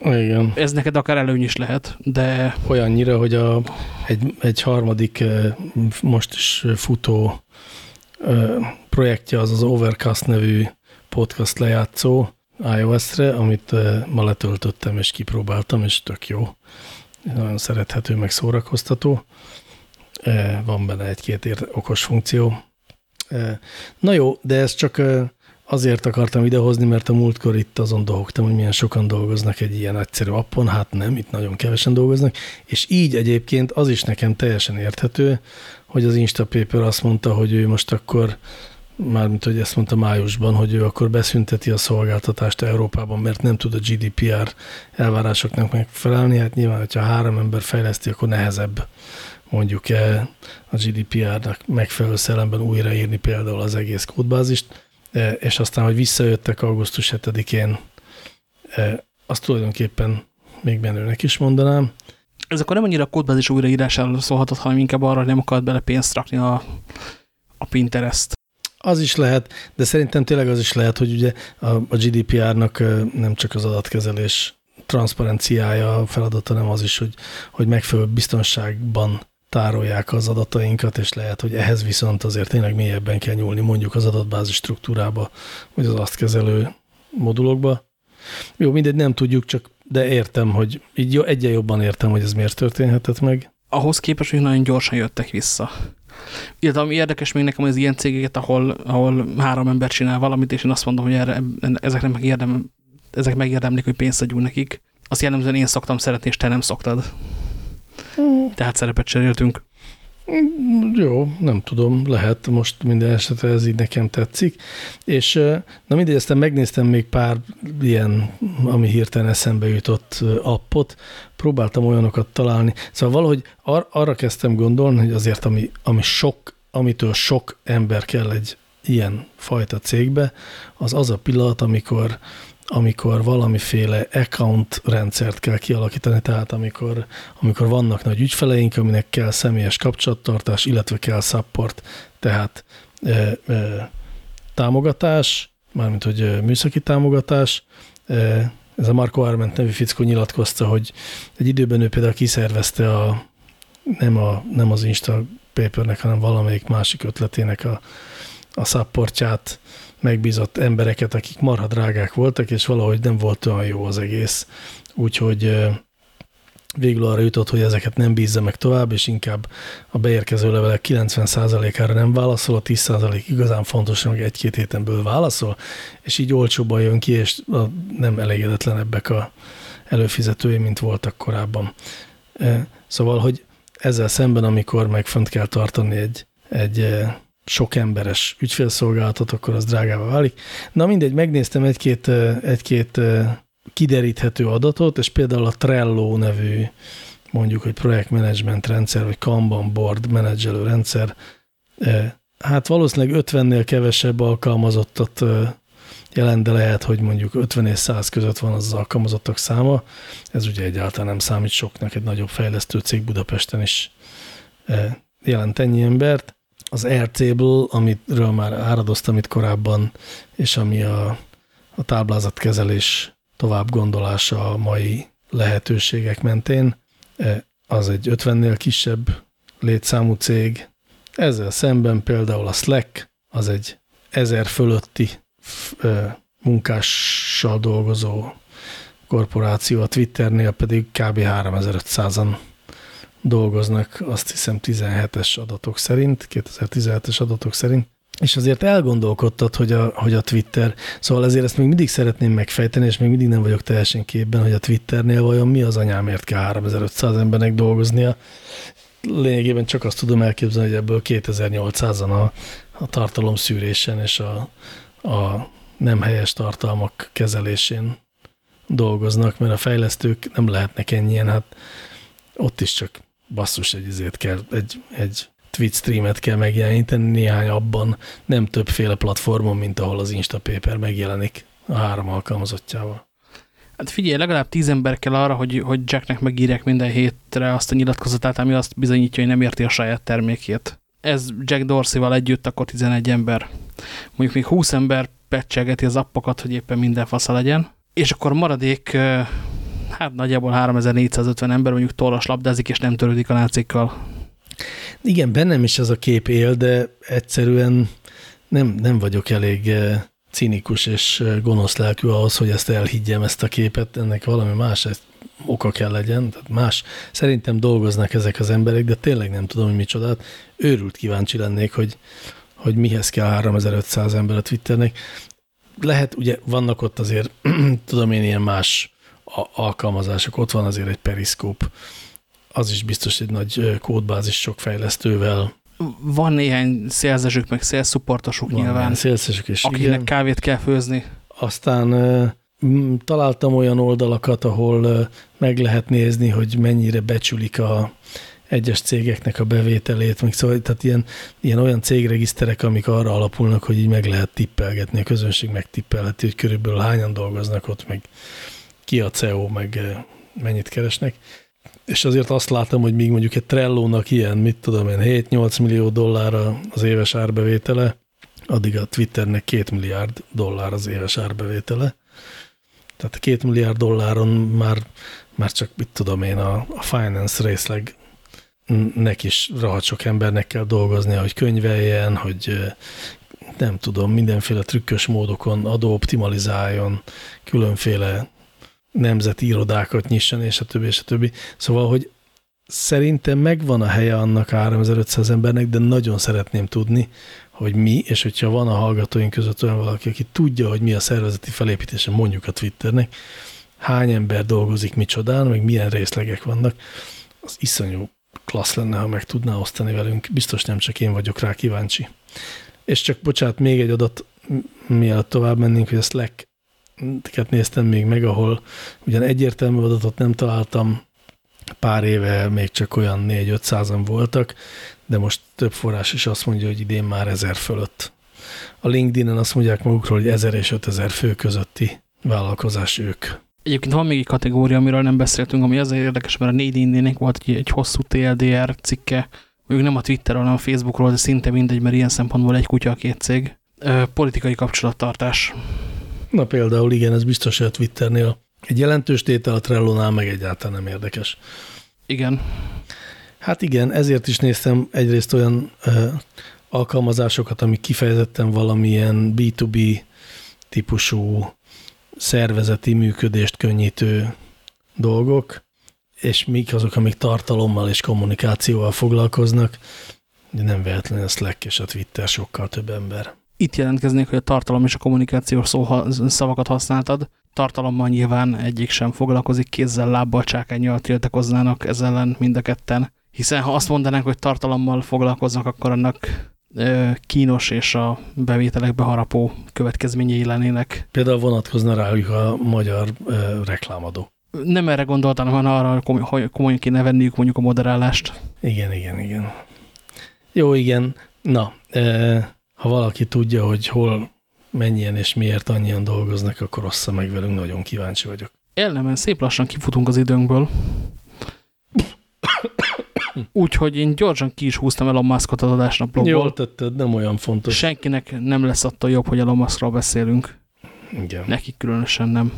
B: Igen.
A: Ez neked akár előny is lehet, de...
B: Olyannyira, hogy a, egy, egy harmadik most is futó projektje az az Overcast nevű podcast lejátszó iOS-re, amit ma letöltöttem és kipróbáltam, és tök jó. Nagyon szerethető, meg szórakoztató. Van benne egy-két okos funkció. Na jó, de ez csak azért akartam idehozni, mert a múltkor itt azon dolgoztam, hogy milyen sokan dolgoznak egy ilyen egyszerű appon, hát nem, itt nagyon kevesen dolgoznak, és így egyébként az is nekem teljesen érthető, hogy az Instapaper azt mondta, hogy ő most akkor, mármint hogy ezt mondta májusban, hogy ő akkor beszünteti a szolgáltatást Európában, mert nem tud a GDPR elvárásoknak megfelelni. Hát nyilván, hogyha három ember fejleszti, akkor nehezebb mondjuk -e a GDPR-nak megfelelő szellemben újraírni például az egész kódbázist, és aztán, hogy visszajöttek augusztus 7-én, e, azt tulajdonképpen még menőnek is mondanám,
A: ez akkor nem annyira a kódbázis újraírásáról szólhatott, hanem inkább arra, hogy nem akart bele pénzt rakni a, a Pinterest.
B: Az is lehet, de szerintem tényleg az is lehet, hogy ugye a, a GDPR-nak nem csak az adatkezelés transzparenciája a feladata, hanem az is, hogy, hogy megfelelő biztonságban tárolják az adatainkat, és lehet, hogy ehhez viszont azért tényleg mélyebben kell nyúlni mondjuk az adatbázis struktúrába, vagy az azt kezelő modulokba. Jó, mindegy, nem tudjuk, csak de értem, hogy így egyen jobban értem, hogy ez miért történhetett meg.
A: Ahhoz képest, hogy nagyon gyorsan jöttek vissza. Illetve ami érdekes még nekem, az ilyen cégeket, ahol, ahol három ember csinál valamit, és én azt mondom, hogy erre, ezek, nem megérdem, ezek megérdemlik, hogy pénzt adjunk nekik. Azt jellemzően én szoktam szeretni, és te nem szoktad. Mm. Tehát szerepet cseréltünk.
B: Jó, nem tudom, lehet, most minden esetre ez így nekem tetszik. És na mindegy, aztán megnéztem még pár ilyen, ami hirtelen eszembe jutott appot, próbáltam olyanokat találni. Szóval valahogy ar arra kezdtem gondolni, hogy azért, ami, ami sok, amitől sok ember kell egy ilyen fajta cégbe, az az a pillanat, amikor amikor valamiféle account rendszert kell kialakítani, tehát amikor, amikor vannak nagy ügyfeleink, aminek kell személyes kapcsolattartás, illetve kell support, tehát e, e, támogatás, mármint hogy műszaki támogatás, e, ez a Marco Arment nevű fickó nyilatkozta, hogy egy időben ő például kiszervezte a, nem, a, nem az Insta Papernek, hanem valamelyik másik ötletének a, a supportját, megbízott embereket, akik marha drágák voltak, és valahogy nem volt olyan jó az egész. Úgyhogy végül arra jutott, hogy ezeket nem bízza meg tovább, és inkább a beérkező levelek 90%-ára nem válaszol, a 10% igazán fontos, hogy egy-két héten belül válaszol, és így olcsóban jön ki, és nem elégedetlenebbek a előfizetői, mint voltak korábban. Szóval, hogy ezzel szemben, amikor meg fönt kell tartani egy, egy sok emberes ügyfélszolgálatot, akkor az drágává válik. Na mindegy, megnéztem egy-két egy-két kideríthető adatot, és például a Trello nevű mondjuk, hogy projektmenedzsment rendszer, vagy Kanban board menedzselő rendszer, hát valószínűleg 50-nél kevesebb alkalmazottat jelent, de lehet, hogy mondjuk 50 és 100 között van az alkalmazottak száma. Ez ugye egyáltalán nem számít soknak, egy nagyobb fejlesztő cég Budapesten is jelent ennyi embert az Airtable, amiről már áradoztam itt korábban, és ami a, a táblázatkezelés tovább gondolása a mai lehetőségek mentén, e, az egy 50-nél kisebb létszámú cég. Ezzel szemben például a Slack, az egy ezer fölötti e, munkással dolgozó korporáció, a Twitternél pedig kb. 3500-an dolgoznak, azt hiszem 17-es adatok szerint, 2017-es adatok szerint. és azért elgondolkodtad, hogy a, hogy a Twitter, szóval ezért ezt még mindig szeretném megfejteni, és még mindig nem vagyok teljesen képben, hogy a Twitternél vajon mi az anyámért kell 3500 embernek dolgoznia. Lényegében csak azt tudom elképzelni, hogy ebből 2800-an a, a tartalom szűrésen és a, a nem helyes tartalmak kezelésén dolgoznak, mert a fejlesztők nem lehetnek ennyien, hát ott is csak basszus egy izét kell, egy, egy Twitch streamet kell megjeleníteni néhány abban, nem többféle platformon, mint ahol az Instapaper megjelenik a három alkalmazottjával.
A: Hát figyelj, legalább tíz ember kell arra, hogy, hogy Jacknek megírják minden hétre azt a nyilatkozatát, ami azt bizonyítja, hogy nem érti a saját termékét. Ez Jack Dorsey-val együtt akkor 11 ember. Mondjuk még 20 ember pecsegeti az appokat, hogy éppen minden fasza legyen. És akkor maradék, hát nagyjából 3450 ember mondjuk tollas labdázik, és nem törődik a nácikkal.
B: Igen, bennem is ez a kép él, de egyszerűen nem, nem vagyok elég eh, cinikus és eh, gonosz lelkű ahhoz, hogy ezt elhiggyem, ezt a képet, ennek valami más oka kell legyen, tehát más. Szerintem dolgoznak ezek az emberek, de tényleg nem tudom, hogy micsodát. Őrült kíváncsi lennék, hogy, hogy mihez kell 3500 ember a Twitternek. Lehet, ugye vannak ott azért, [CLEARS THROAT] tudom én, ilyen más alkalmazások, ott van azért egy periszkóp, az is biztos egy nagy kódbázis sok fejlesztővel.
A: Van néhány szélzesük, meg szélszupportosuk nyilván.
B: Szélzesük is,
A: Akinek igen. kávét kell főzni.
B: Aztán találtam olyan oldalakat, ahol meg lehet nézni, hogy mennyire becsülik a egyes cégeknek a bevételét, még szóval, tehát ilyen, ilyen olyan cégregiszterek, amik arra alapulnak, hogy így meg lehet tippelgetni, a közönség megtippelheti, hogy körülbelül hányan dolgoznak ott, meg ki a CEO, meg mennyit keresnek és azért azt látom, hogy még mondjuk egy Trello-nak ilyen, mit tudom én, 7-8 millió dollár az éves árbevétele, addig a Twitternek 2 milliárd dollár az éves árbevétele. Tehát 2 milliárd dolláron már, már csak, mit tudom én, a, a finance részleg nek is rahat sok embernek kell dolgoznia, hogy könyveljen, hogy nem tudom, mindenféle trükkös módokon adóoptimalizáljon, különféle nemzeti irodákat nyisson, és a többi, és a többi. Szóval, hogy szerintem megvan a helye annak 3500 embernek, de nagyon szeretném tudni, hogy mi, és hogyha van a hallgatóink között olyan valaki, aki tudja, hogy mi a szervezeti felépítése mondjuk a Twitternek, hány ember dolgozik micsodán, meg milyen részlegek vannak, az iszonyú klassz lenne, ha meg tudná osztani velünk. Biztos nem csak én vagyok rá kíváncsi. És csak, bocsánat, még egy adat, mielőtt tovább mennénk, hogy a Slack néztem még meg, ahol ugyan egyértelmű adatot nem találtam, pár éve még csak olyan 4-500-an voltak, de most több forrás is azt mondja, hogy idén már ezer fölött. A LinkedIn-en azt mondják magukról, hogy 1000 és 5000 fő közötti vállalkozás ők.
A: Egyébként van még egy kategória, amiről nem beszéltünk, ami azért érdekes, mert a 4 nének volt egy, egy hosszú TLDR cikke, ők nem a Twitterről, hanem a Facebookról, de szinte mindegy, mert ilyen szempontból egy kutya a két cég. Politikai kapcsolattartás.
B: Na például igen, ez biztos, hogy a Twitternél egy jelentős tétel, a Trello-nál meg egyáltalán nem érdekes.
A: Igen.
B: Hát igen, ezért is néztem egyrészt olyan ö, alkalmazásokat, amik kifejezetten valamilyen B2B típusú szervezeti működést könnyítő dolgok, és mik azok, amik tartalommal és kommunikációval foglalkoznak, de nem véletlenül a Slack és a Twitter sokkal több ember
A: itt jelentkeznék, hogy a tartalom és a kommunikációs szó, szavakat használtad. Tartalommal nyilván egyik sem foglalkozik, kézzel, lábbal, csákányjal tiltakoznának ezzel ellen mind a ketten. Hiszen ha azt mondanánk, hogy tartalommal foglalkoznak, akkor annak ö, kínos és a bevételekbe harapó következményei lennének.
B: Például vonatkozna rájuk a magyar ö, reklámadó.
A: Nem erre gondoltam, hanem arra, hogy komolyan kéne venniük mondjuk a moderálást.
B: Igen, igen, igen. Jó, igen. Na, ha valaki tudja, hogy hol mennyien és miért annyian dolgoznak, akkor ossza meg velünk, nagyon kíváncsi vagyok.
A: Elnemen szép lassan kifutunk az időnkből. Úgyhogy én gyorsan ki is húztam Elon Muskot az adásnap blogból.
B: Jól tetted, nem olyan fontos.
A: Senkinek nem lesz attól jobb, hogy Elon Muskról beszélünk.
B: Igen.
A: Nekik különösen nem.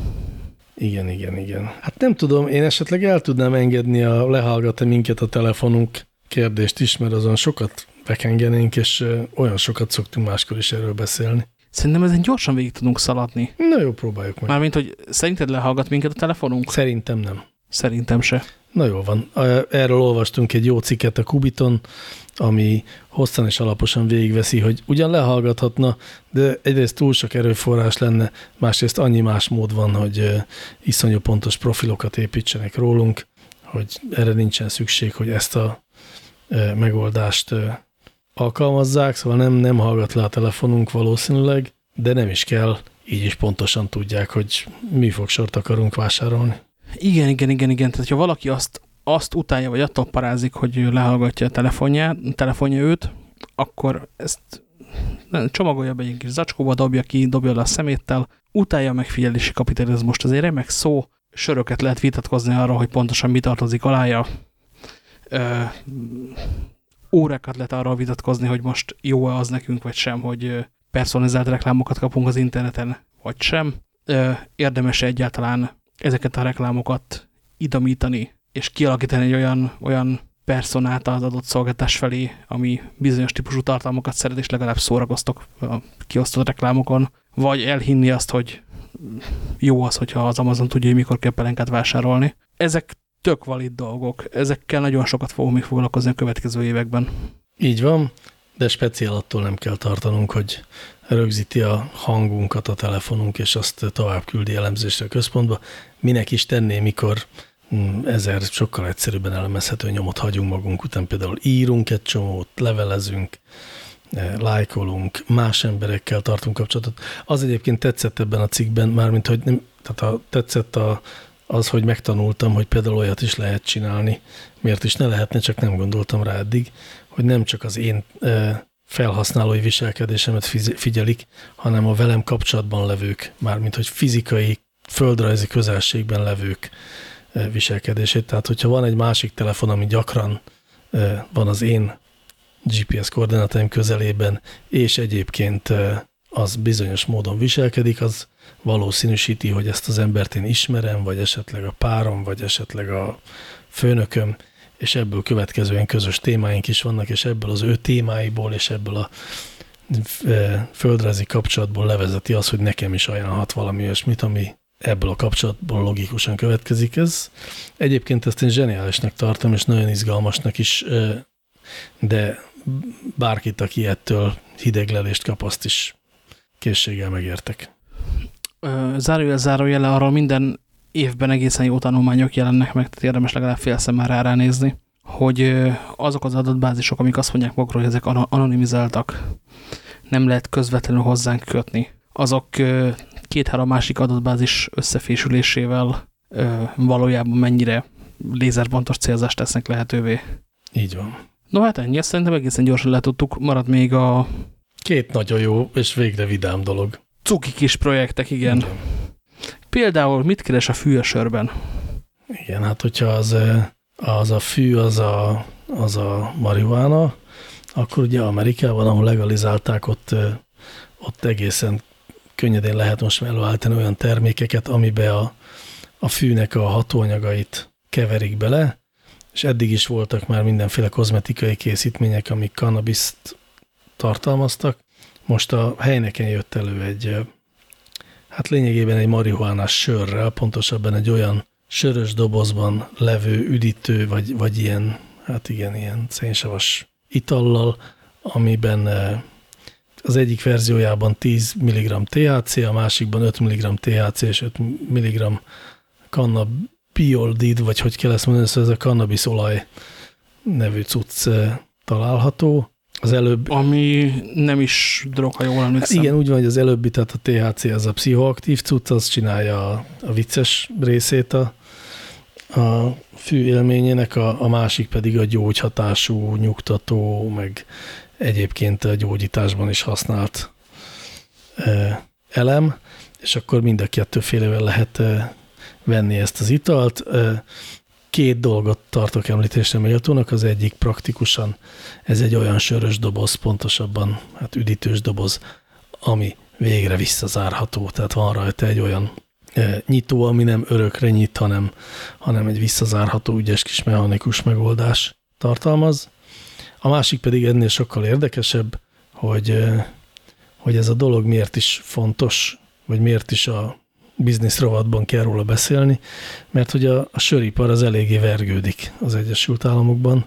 B: Igen, igen, igen. Hát nem tudom, én esetleg el tudnám engedni a lehallgat-e minket a telefonunk kérdést is, mert azon sokat bekengenénk, és olyan sokat szoktunk máskor is erről beszélni.
A: Szerintem ezen gyorsan végig tudunk szaladni.
B: Na jó, próbáljuk meg.
A: Mármint, hogy szerinted lehallgat minket a telefonunk?
B: Szerintem nem.
A: Szerintem se.
B: Na jó van. Erről olvastunk egy jó cikket a Kubiton, ami hosszan és alaposan végigveszi, hogy ugyan lehallgathatna, de egyrészt túl sok erőforrás lenne, másrészt annyi más mód van, hogy iszonyú pontos profilokat építsenek rólunk, hogy erre nincsen szükség, hogy ezt a megoldást alkalmazzák, szóval nem, nem hallgat le a telefonunk valószínűleg, de nem is kell, így is pontosan tudják, hogy mi fog sort akarunk vásárolni.
A: Igen, igen, igen, igen. Tehát, ha valaki azt, azt utálja, vagy attól parázik, hogy lehallgatja a telefonját, telefonja őt, akkor ezt csomagolja be egy kis zacskóba, dobja ki, dobja le a szeméttel, utálja a megfigyelési kapitalizmust. Azért remek szó, söröket lehet vitatkozni arról, hogy pontosan mi tartozik alája. Órákat lehet arról vitatkozni, hogy most jó-e az nekünk, vagy sem, hogy personalizált reklámokat kapunk az interneten, vagy sem. Érdemes -e egyáltalán ezeket a reklámokat idomítani, és kialakítani egy olyan, olyan personát az adott szolgáltás felé, ami bizonyos típusú tartalmakat szeret, és legalább szórakoztok a kiosztott reklámokon, vagy elhinni azt, hogy jó az, hogyha az Amazon tudja, hogy mikor kell pelenkát vásárolni. Ezek tök valid dolgok. Ezekkel nagyon sokat fogunk még foglalkozni a következő években.
B: Így van, de speciál attól nem kell tartanunk, hogy rögzíti a hangunkat a telefonunk, és azt tovább küldi elemzésre a központba. Minek is tenné, mikor mm, ezer sokkal egyszerűbben elemezhető nyomot hagyunk magunk után. Például írunk egy csomót, levelezünk, eh, lájkolunk, más emberekkel tartunk kapcsolatot. Az egyébként tetszett ebben a cikkben, mármint, hogy nem, tehát a, tetszett a, az, hogy megtanultam, hogy például olyat is lehet csinálni. Miért is ne lehetne, csak nem gondoltam rá eddig, hogy nem csak az én felhasználói viselkedésemet figyelik, hanem a velem kapcsolatban levők, mármint hogy fizikai, földrajzi közelségben levők viselkedését. Tehát, hogyha van egy másik telefon, ami gyakran van az én GPS koordinátaim közelében, és egyébként az bizonyos módon viselkedik, az valószínűsíti, hogy ezt az embert én ismerem, vagy esetleg a párom, vagy esetleg a főnököm, és ebből következően közös témáink is vannak, és ebből az ő témáiból, és ebből a földrajzi kapcsolatból levezeti az, hogy nekem is ajánlhat valami olyasmit, ami ebből a kapcsolatból logikusan következik. Ez egyébként ezt én zseniálisnak tartom, és nagyon izgalmasnak is, de bárkit, aki ettől hideglelést kap, azt is készséggel megértek.
A: Zárójel, zárójele, arról minden évben egészen jó tanulmányok jelennek meg, tehát érdemes legalább fél szemmel rá ránézni, hogy azok az adatbázisok, amik azt mondják magukról, hogy ezek anonimizáltak, nem lehet közvetlenül hozzánk kötni, azok két-három másik adatbázis összefésülésével valójában mennyire lézerpontos célzást tesznek lehetővé.
B: Így van.
A: No hát ennyi, ezt szerintem egészen gyorsan letudtuk. Marad még a...
B: Két nagyon jó és végre vidám dolog.
A: Cuki kis projektek, igen. igen. Például mit keres a fű a sörben?
B: Igen, hát hogyha az, az a fű, az a, az a marihuána, akkor ugye Amerikában, ahol legalizálták, ott, ott egészen könnyedén lehet most előállítani olyan termékeket, amibe a, a fűnek a hatóanyagait keverik bele, és eddig is voltak már mindenféle kozmetikai készítmények, amik kannabiszt tartalmaztak. Most a helyneken jött elő egy hát lényegében egy marihuánás sörrel, pontosabban egy olyan sörös dobozban levő üdítő, vagy, vagy ilyen, hát igen, ilyen szénsavas itallal, amiben az egyik verziójában 10 mg THC, a másikban 5 mg THC és 5 mg cannabioldid, vagy hogy kell ezt mondani, szóval ez a cannabisolaj nevű cucc található. Az előbb...
A: Ami nem is drog, ha jól emlékszem.
B: Hát igen, úgy van, hogy az előbbi, tehát a THC az a pszichoaktív cucc, az csinálja a, a vicces részét a, a fű élményének, a, a másik pedig a gyógyhatású, nyugtató, meg egyébként a gyógyításban is használt e, elem, és akkor mind a kettőfélevel lehet e, venni ezt az italt. E, két dolgot tartok említésre méltónak, az egyik praktikusan, ez egy olyan sörös doboz, pontosabban hát üdítős doboz, ami végre visszazárható, tehát van rajta egy olyan e, nyitó, ami nem örökre nyit, hanem, hanem egy visszazárható ügyes kis mechanikus megoldás tartalmaz. A másik pedig ennél sokkal érdekesebb, hogy, e, hogy ez a dolog miért is fontos, vagy miért is a biznisz rovatban kell róla beszélni, mert hogy a, a söripar az eléggé vergődik az Egyesült Államokban,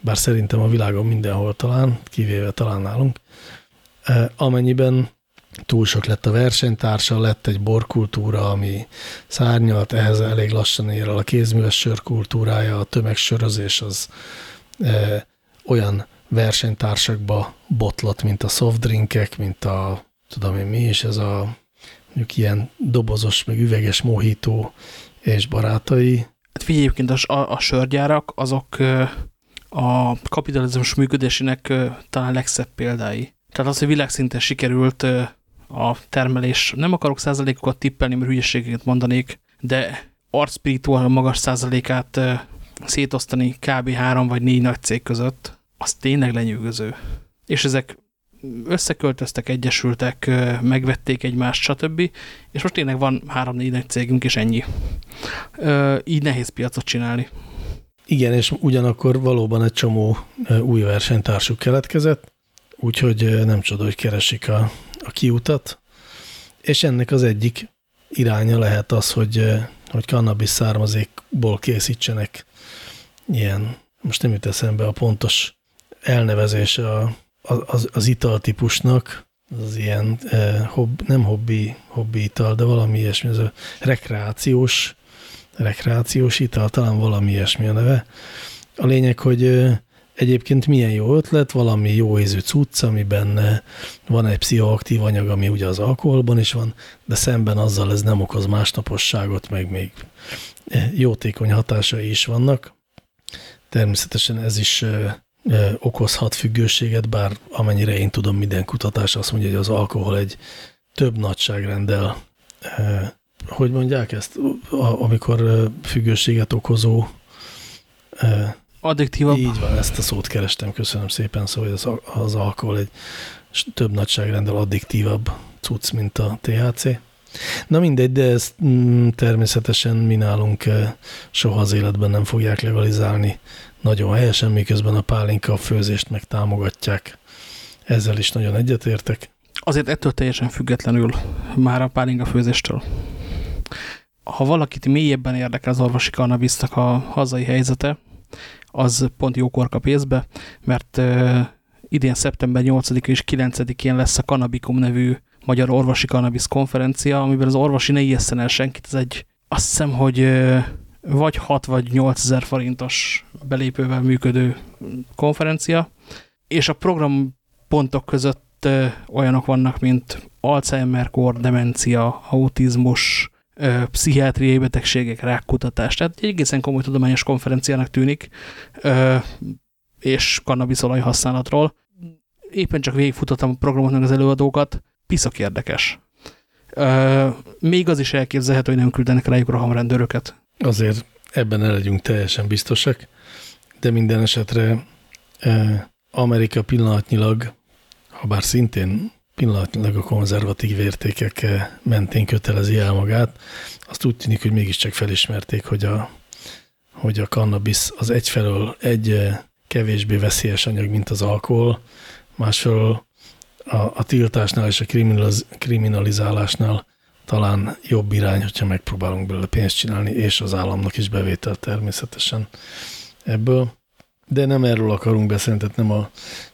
B: bár szerintem a világon mindenhol talán, kivéve talán nálunk, amennyiben túl sok lett a versenytársa, lett egy borkultúra, ami szárnyalt, ehhez elég lassan ér el a kézműves sörkultúrája, a tömegsörözés az e, olyan versenytársakba botlott, mint a softdrinkek, mint a, tudom én mi is, ez a mondjuk ilyen dobozos, meg üveges mohító és barátai.
A: Hát figyelj, egyébként a, a, sörgyárak azok a kapitalizmus működésének talán legszebb példái. Tehát az, hogy világszinten sikerült a termelés, nem akarok százalékokat tippelni, mert hülyeségeket mondanék, de arcspiritual magas százalékát szétosztani kb. három vagy négy nagy cég között, az tényleg lenyűgöző. És ezek összeköltöztek, egyesültek, megvették egymást, stb. És most tényleg van három-négy cégünk, és ennyi. Így nehéz piacot csinálni.
B: Igen, és ugyanakkor valóban egy csomó új versenytársuk keletkezett, úgyhogy nem csoda, hogy keresik a, a kiutat, és ennek az egyik iránya lehet az, hogy, hogy cannabis származékból készítsenek ilyen, most nem jut eszembe a pontos elnevezése a, az, az italtípusnak, az ilyen eh, hobb, nem hobbi, hobbi ital, de valami ilyesmi, ez a rekreációs, rekreációs ital, talán valami ilyesmi a neve. A lényeg, hogy eh, egyébként milyen jó ötlet, valami jó ízű cucc, amiben van egy pszichoaktív anyag, ami ugye az alkoholban is van, de szemben azzal ez nem okoz másnaposságot, meg még eh, jótékony hatásai is vannak. Természetesen ez is eh, okozhat függőséget, bár amennyire én tudom, minden kutatás azt mondja, hogy az alkohol egy több nagyságrendel, hogy mondják ezt, amikor függőséget okozó
A: Addiktívabb.
B: Így van, ezt a szót kerestem, köszönöm szépen, szóval az, az alkohol egy több nagyságrendel addiktívabb cucc, mint a THC. Na mindegy, de ezt mm, természetesen mi nálunk soha az életben nem fogják legalizálni nagyon helyesen, miközben a pálinka főzést meg támogatják. Ezzel is nagyon egyetértek.
A: Azért ettől teljesen függetlenül már a pálinka főzéstől. Ha valakit mélyebben érdekel az orvosi kannabisznak a hazai helyzete, az pont jókor kap észbe, mert uh, idén szeptember 8 és 9-én lesz a Cannabikum nevű Magyar Orvosi Cannabis konferencia, amiben az orvosi ne ijesszen el senkit. Ez egy, azt hiszem, hogy vagy 6 vagy 8 ezer forintos belépővel működő konferencia, és a programpontok között uh, olyanok vannak, mint Alzheimer-kor, demencia, autizmus, pszichiátriai betegségek, rákkutatás. Tehát egy egészen komoly tudományos konferenciának tűnik, és kannabiszolaj használatról. Éppen csak végigfutottam a programot, az előadókat, piszak érdekes. Még az is elképzelhető, hogy nem küldenek rájuk rohamrendőröket.
B: Azért ebben el legyünk teljesen biztosak, de minden esetre Amerika pillanatnyilag, ha bár szintén pillanatnyilag a konzervatív értékek mentén kötelezi el magát. Azt úgy tűnik, hogy mégiscsak felismerték, hogy a, hogy a cannabis az egyfelől egy kevésbé veszélyes anyag, mint az alkohol, másfelől a, a tiltásnál és a kriminaliz, kriminalizálásnál talán jobb irány, hogyha megpróbálunk belőle pénzt csinálni, és az államnak is bevétel természetesen ebből. De nem erről akarunk beszélni, tehát nem a,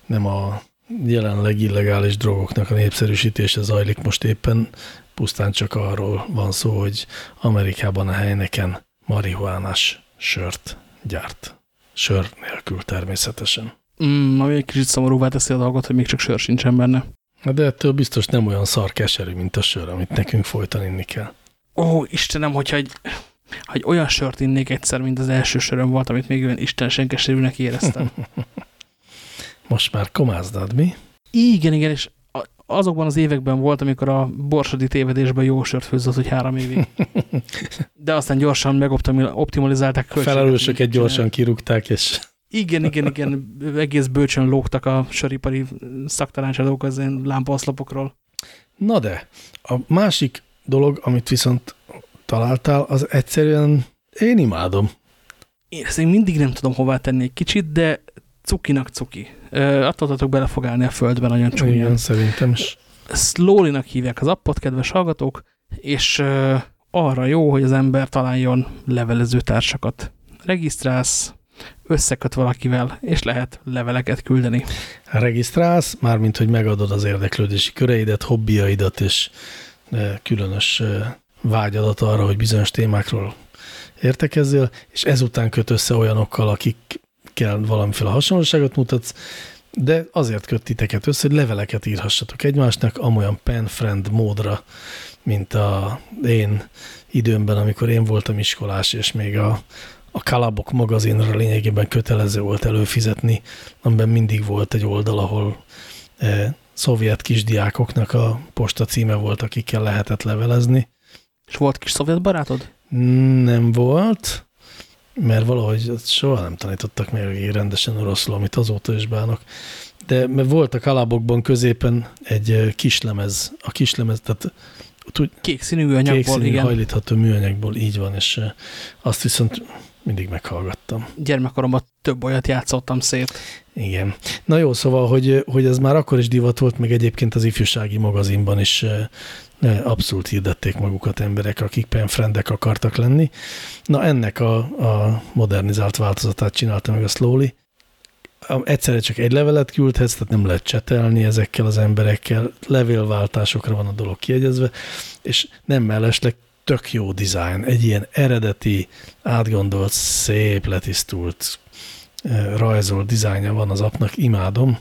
B: nem a jelenleg illegális drogoknak a népszerűsítése zajlik most éppen, pusztán csak arról van szó, hogy Amerikában a helyneken marihuánás sört gyárt. Sör nélkül természetesen.
A: Mm, ami egy kicsit szomorúvá teszi a dolgot, hogy még csak sör sincsen benne.
B: De ettől biztos nem olyan szar keserű, mint a sör, amit nekünk folyton inni kell.
A: Ó, Istenem, hogyha egy, hogy olyan sört innék egyszer, mint az első söröm volt, amit még olyan istenesen keserűnek éreztem. [LAUGHS]
B: Most már komázdad, mi?
A: Igen, igen, és azokban az években volt, amikor a borsodi tévedésben jó sört főzött, hogy három évig. [LAUGHS] De aztán gyorsan megoptimalizálták
B: Felelősöket gyorsan kirúgták, és...
A: Igen, igen, igen, egész bölcsön lógtak a söripari szaktanácsadók az én lámpaoszlopokról.
B: Na de, a másik dolog, amit viszont találtál, az egyszerűen én imádom.
A: Én ezt még mindig nem tudom hová tenni egy kicsit, de cukinak cuki. Attól bele fog állni a földben nagyon csúnyán.
B: Igen, szerintem is.
A: Slowly-nak hívják az appot, kedves hallgatók. és arra jó, hogy az ember találjon levelező társakat. Regisztrálsz, összeköt valakivel, és lehet leveleket küldeni.
B: Regisztrálsz, mármint, hogy megadod az érdeklődési köreidet, hobbiaidat, és különös vágyadat arra, hogy bizonyos témákról értekezzél, és ezután köt össze olyanokkal, akikkel valamiféle hasonlóságot mutatsz, de azért köt titeket össze, hogy leveleket írhassatok egymásnak, amolyan pen-friend módra, mint a én időmben, amikor én voltam iskolás, és még a, a Kalabok magazinra lényegében kötelező volt előfizetni, amiben mindig volt egy oldal, ahol e, szovjet kisdiákoknak a posta címe volt, akikkel lehetett levelezni.
A: És volt kis szovjet barátod?
B: Nem volt, mert valahogy soha nem tanítottak meg rendesen oroszul, amit azóta is bánok. De mert volt a kalabokban középen egy e, kislemez, a kislemez, tehát
A: kék színű műanyagból, kék színű igen.
B: hajlítható műanyagból, így van, és e, azt viszont mindig meghallgattam.
A: Gyermekkoromban több olyat játszottam szét.
B: Igen. Na jó, szóval, hogy, hogy ez már akkor is divat volt, meg egyébként az ifjúsági magazinban is abszolút hirdették magukat emberek, akik penfrendek akartak lenni. Na ennek a, a modernizált változatát csinálta meg a Slowly. Egyszerre csak egy levelet küldhetsz, tehát nem lehet csetelni ezekkel az emberekkel, levélváltásokra van a dolog kiegyezve, és nem mellesleg tök jó dizájn, egy ilyen eredeti, átgondolt, szép, letisztult, rajzolt dizájnja van az apnak, imádom.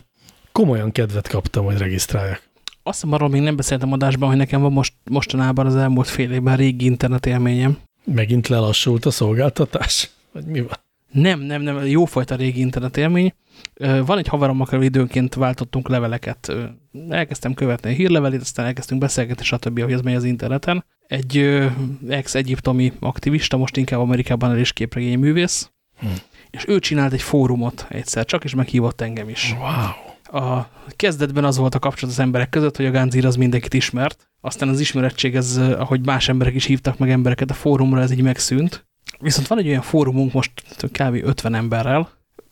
B: Komolyan kedvet kaptam, hogy regisztráljak.
A: Azt hiszem, arról még nem beszéltem adásban, hogy nekem van most, mostanában az elmúlt fél évben régi internet élményem.
B: Megint lelassult a szolgáltatás? Vagy mi van?
A: Nem, nem, nem, jófajta régi internet élmény. Van egy haverom, akivel időnként váltottunk leveleket. Elkezdtem követni a hírlevelét, aztán elkezdtünk beszélgetni, stb., hogy ez megy az interneten. Egy ex-egyiptomi aktivista, most inkább Amerikában el is képregényművész, hm. és ő csinált egy fórumot egyszer, csak is meghívott engem is.
B: Wow.
A: A kezdetben az volt a kapcsolat az emberek között, hogy a Ganzir az mindenkit ismert, aztán az ismerettség, ez, ahogy más emberek is hívtak meg embereket a fórumra, ez így megszűnt. Viszont van egy olyan fórumunk most kb. 50 emberrel,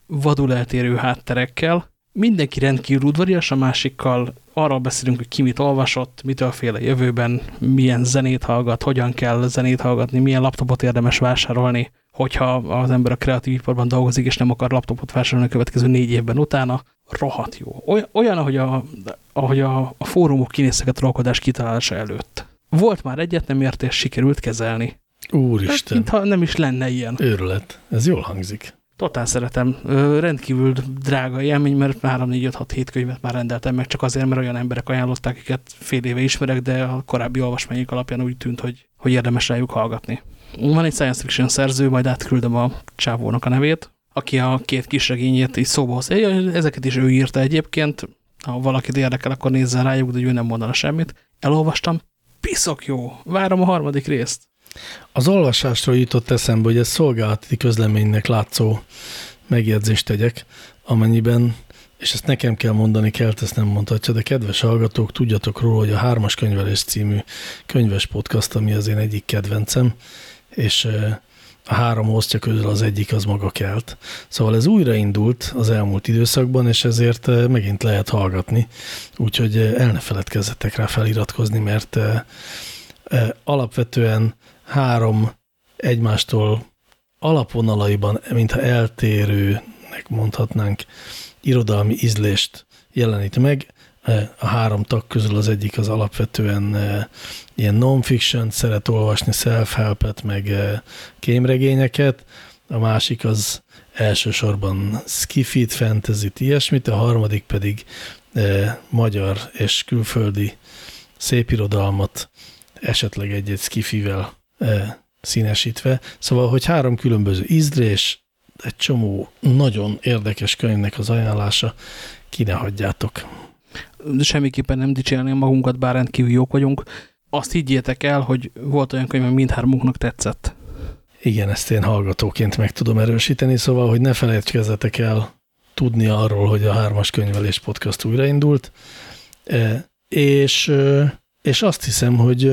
A: vadul eltérő hátterekkel, mindenki rendkívül udvarias, a másikkal arról beszélünk, hogy ki mit olvasott, mitől féle jövőben, milyen zenét hallgat, hogyan kell zenét hallgatni, milyen laptopot érdemes vásárolni, hogyha az ember a kreatív iparban dolgozik, és nem akar laptopot vásárolni a következő négy évben utána, rohadt jó. Olyan ahogy, a, ahogy a, a fórumok kinéztek a trollkodás kitalálása előtt. Volt már egyet, nem értés, sikerült kezelni.
B: Úristen.
A: Hát, mintha nem is lenne ilyen.
B: Őrület. Ez jól hangzik.
A: Totál szeretem. Ö, rendkívül drága élmény, mert 3 4 5 6 7 könyvet már rendeltem meg, csak azért, mert olyan emberek ajánlották, akiket fél éve ismerek, de a korábbi olvasmányok alapján úgy tűnt, hogy, hogy érdemes rájuk hallgatni. Van egy science fiction szerző, majd átküldöm a csávónak a nevét, aki a két kis regényét is szóba hoz. Ezeket is ő írta egyébként, ha valakit érdekel, akkor nézzen rájuk, de ő nem mondana semmit. Elolvastam, piszok jó, várom a harmadik részt.
B: Az olvasásról jutott eszembe, hogy ez szolgálati közleménynek látszó megjegyzést tegyek, amennyiben, és ezt nekem kell mondani, kell, ezt nem mondhatja, de kedves hallgatók, tudjatok róla, hogy a Hármas Könyvelés című könyves podcast, ami az én egyik kedvencem, és a három hoztja közül az egyik az maga kelt. Szóval ez újraindult az elmúlt időszakban, és ezért megint lehet hallgatni. Úgyhogy el ne feledkezzetek rá feliratkozni, mert alapvetően három egymástól alapvonalaiban, mintha eltérőnek mondhatnánk, irodalmi ízlést jelenít meg. A három tag közül az egyik az alapvetően ilyen non-fiction, szeret olvasni self-helpet, meg kémregényeket, a másik az elsősorban skifit, fantasy ilyesmit, a harmadik pedig magyar és külföldi szépirodalmat, esetleg egy-egy skifivel színesítve. Szóval, hogy három különböző ízdrés, egy csomó nagyon érdekes könyvnek az ajánlása, ki ne hagyjátok.
A: Semmiképpen nem dicsérném magunkat, bár rendkívül jók vagyunk. Azt higgyétek el, hogy volt olyan könyv, ami mindhármunknak tetszett.
B: Igen, ezt én hallgatóként meg tudom erősíteni, szóval, hogy ne felejtkezzetek el tudni arról, hogy a Hármas Könyvelés Podcast újraindult, és, és azt hiszem, hogy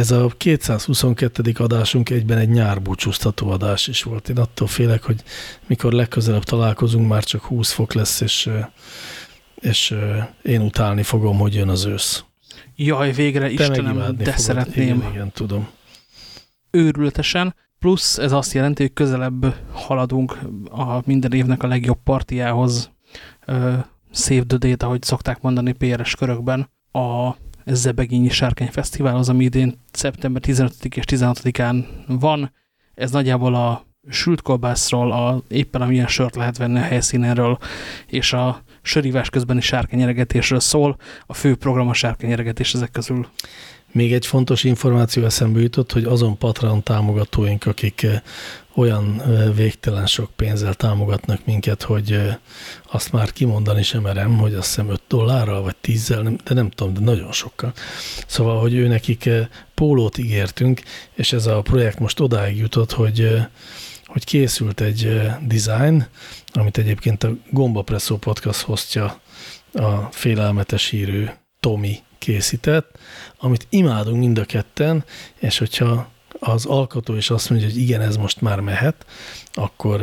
B: ez a 222. adásunk egyben egy nyárbúcsúztató adás is volt. Én attól félek, hogy mikor legközelebb találkozunk, már csak 20 fok lesz, és, és én utálni fogom, hogy jön az ősz.
A: Jaj, végre,
B: Te
A: Istenem, de
B: fogod.
A: szeretném.
B: Igen, igen, tudom.
A: Őrületesen. Plusz ez azt jelenti, hogy közelebb haladunk a minden évnek a legjobb partiához. Save the Date, ahogy szokták mondani PRS körökben. A Zebegényi Sárkány Fesztivál az, ami idén szeptember 15 és 16-án van. Ez nagyjából a sült kolbászról, a, éppen amilyen sört lehet venni a helyszínenről, és a sörívás közbeni sárkányeregetésről szól. A fő program a sárkányeregetés ezek közül.
B: Még egy fontos információ eszembe jutott, hogy azon Patreon támogatóink, akik eh, olyan eh, végtelen sok pénzzel támogatnak minket, hogy eh, azt már kimondani sem merem, hogy azt hiszem 5 dollárral, vagy 10 de nem tudom, de nagyon sokkal. Szóval, hogy ő nekik pólót ígértünk, és ez a projekt most odáig jutott, hogy, hogy készült egy design, amit egyébként a Gomba Presszó podcast hostja a félelmetes hírű Tomi készített, amit imádunk mind a ketten, és hogyha az alkotó is azt mondja, hogy igen, ez most már mehet, akkor,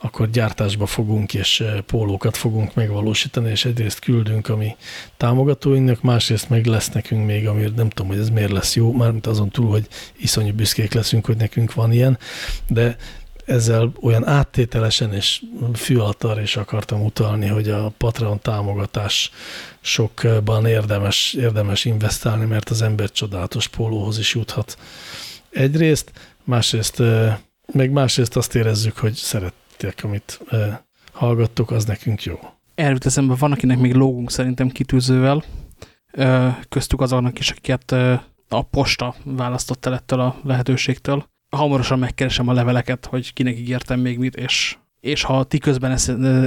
B: akkor gyártásba fogunk, és pólókat fogunk megvalósítani, és egyrészt küldünk a mi támogatóinknak, másrészt meg lesz nekünk még, ami nem tudom, hogy ez miért lesz jó, mármint azon túl, hogy iszonyú büszkék leszünk, hogy nekünk van ilyen, de ezzel olyan áttételesen és fűaltar is akartam utalni, hogy a Patreon támogatás sokban érdemes, érdemes investálni, mert az ember csodálatos pólóhoz is juthat. Egyrészt, másrészt, meg másrészt azt érezzük, hogy szerettek, amit hallgattok, az nekünk jó.
A: Erről eszembe van, akinek még lógunk szerintem kitűzővel, köztük azonnak is, akiket a posta választott el ettől a lehetőségtől hamarosan megkeresem a leveleket, hogy kinek ígértem még mit, és, és ha ti közben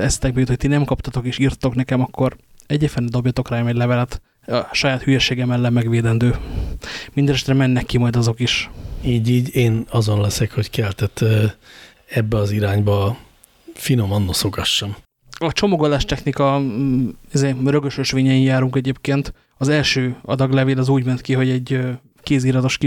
A: esztek még, hogy ti nem kaptatok és írtok nekem, akkor egyébként dobjatok rám egy levelet, a saját hülyeségem ellen megvédendő. Mindenesetre mennek ki majd azok is.
B: Így, így én azon leszek, hogy keltett ebbe az irányba finoman noszogassam.
A: A csomagolás technika rögös ösvényen járunk egyébként. Az első adaglevél az úgy ment ki, hogy egy kéziratos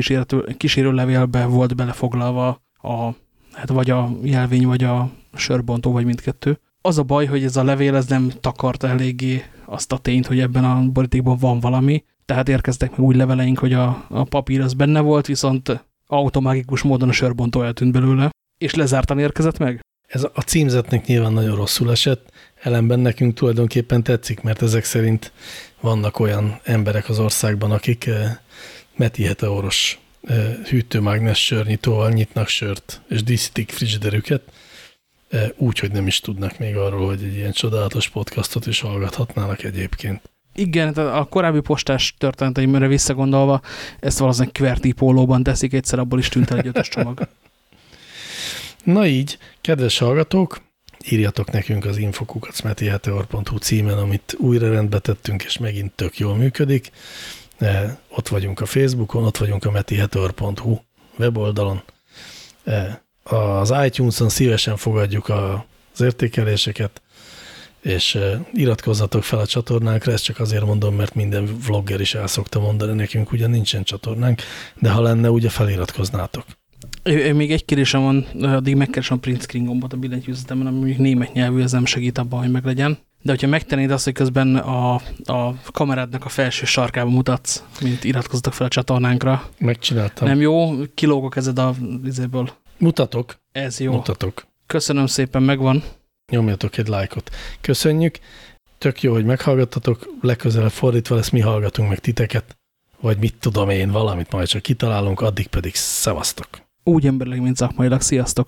A: kísérő levélbe volt belefoglalva a, hát vagy a jelvény, vagy a sörbontó, vagy mindkettő. Az a baj, hogy ez a levél ez nem takarta eléggé azt a tényt, hogy ebben a borítékban van valami, tehát érkeztek meg új leveleink, hogy a, a papír az benne volt, viszont automágikus módon a sörbontó eltűnt belőle, és lezártan érkezett meg.
B: Ez a címzetnek nyilván nagyon rosszul esett, ellenben nekünk tulajdonképpen tetszik, mert ezek szerint vannak olyan emberek az országban, akik eh, Meti Heteoros hűtőmágnes sörnyitóval nyitnak sört, és díszítik frigiderüket, úgy, hogy nem is tudnak még arról, hogy egy ilyen csodálatos podcastot is hallgathatnának egyébként.
A: Igen, a korábbi postás történeteimre visszagondolva, ezt valószínűleg QWERTY pólóban teszik, egyszer abból is tűnt el egy ötös csomag. [LAUGHS]
B: Na így, kedves hallgatók, írjatok nekünk az infokukacmetiheteor.hu címen, amit újra rendbe tettünk, és megint tök jól működik ott vagyunk a Facebookon, ott vagyunk a metihetor.hu weboldalon. Az iTunes-on szívesen fogadjuk az értékeléseket, és iratkozzatok fel a csatornánkra, ezt csak azért mondom, mert minden vlogger is el szokta mondani nekünk, ugyan nincsen csatornánk, de ha lenne, ugye feliratkoznátok.
A: Még egy kérésem van, addig megkeresem a print screen gombot a billentyűzetemben, ami még német nyelvű, ez nem segít abban, hogy meglegyen. De hogyha megtennéd azt, hogy közben a, a kamerádnak a felső sarkába mutatsz, mint iratkozzatok fel a csatornánkra.
B: Megcsináltam.
A: Nem jó? Kilóg a kezed a vizéből.
B: Mutatok.
A: Ez jó.
B: Mutatok.
A: Köszönöm szépen, megvan.
B: Nyomjatok egy lájkot. Köszönjük. Tök jó, hogy meghallgattatok. Legközelebb fordítva lesz, mi hallgatunk meg titeket. Vagy mit tudom én, valamit majd csak kitalálunk, addig pedig szevasztok.
A: Úgy emberleg, mint szakmailag. Sziasztok!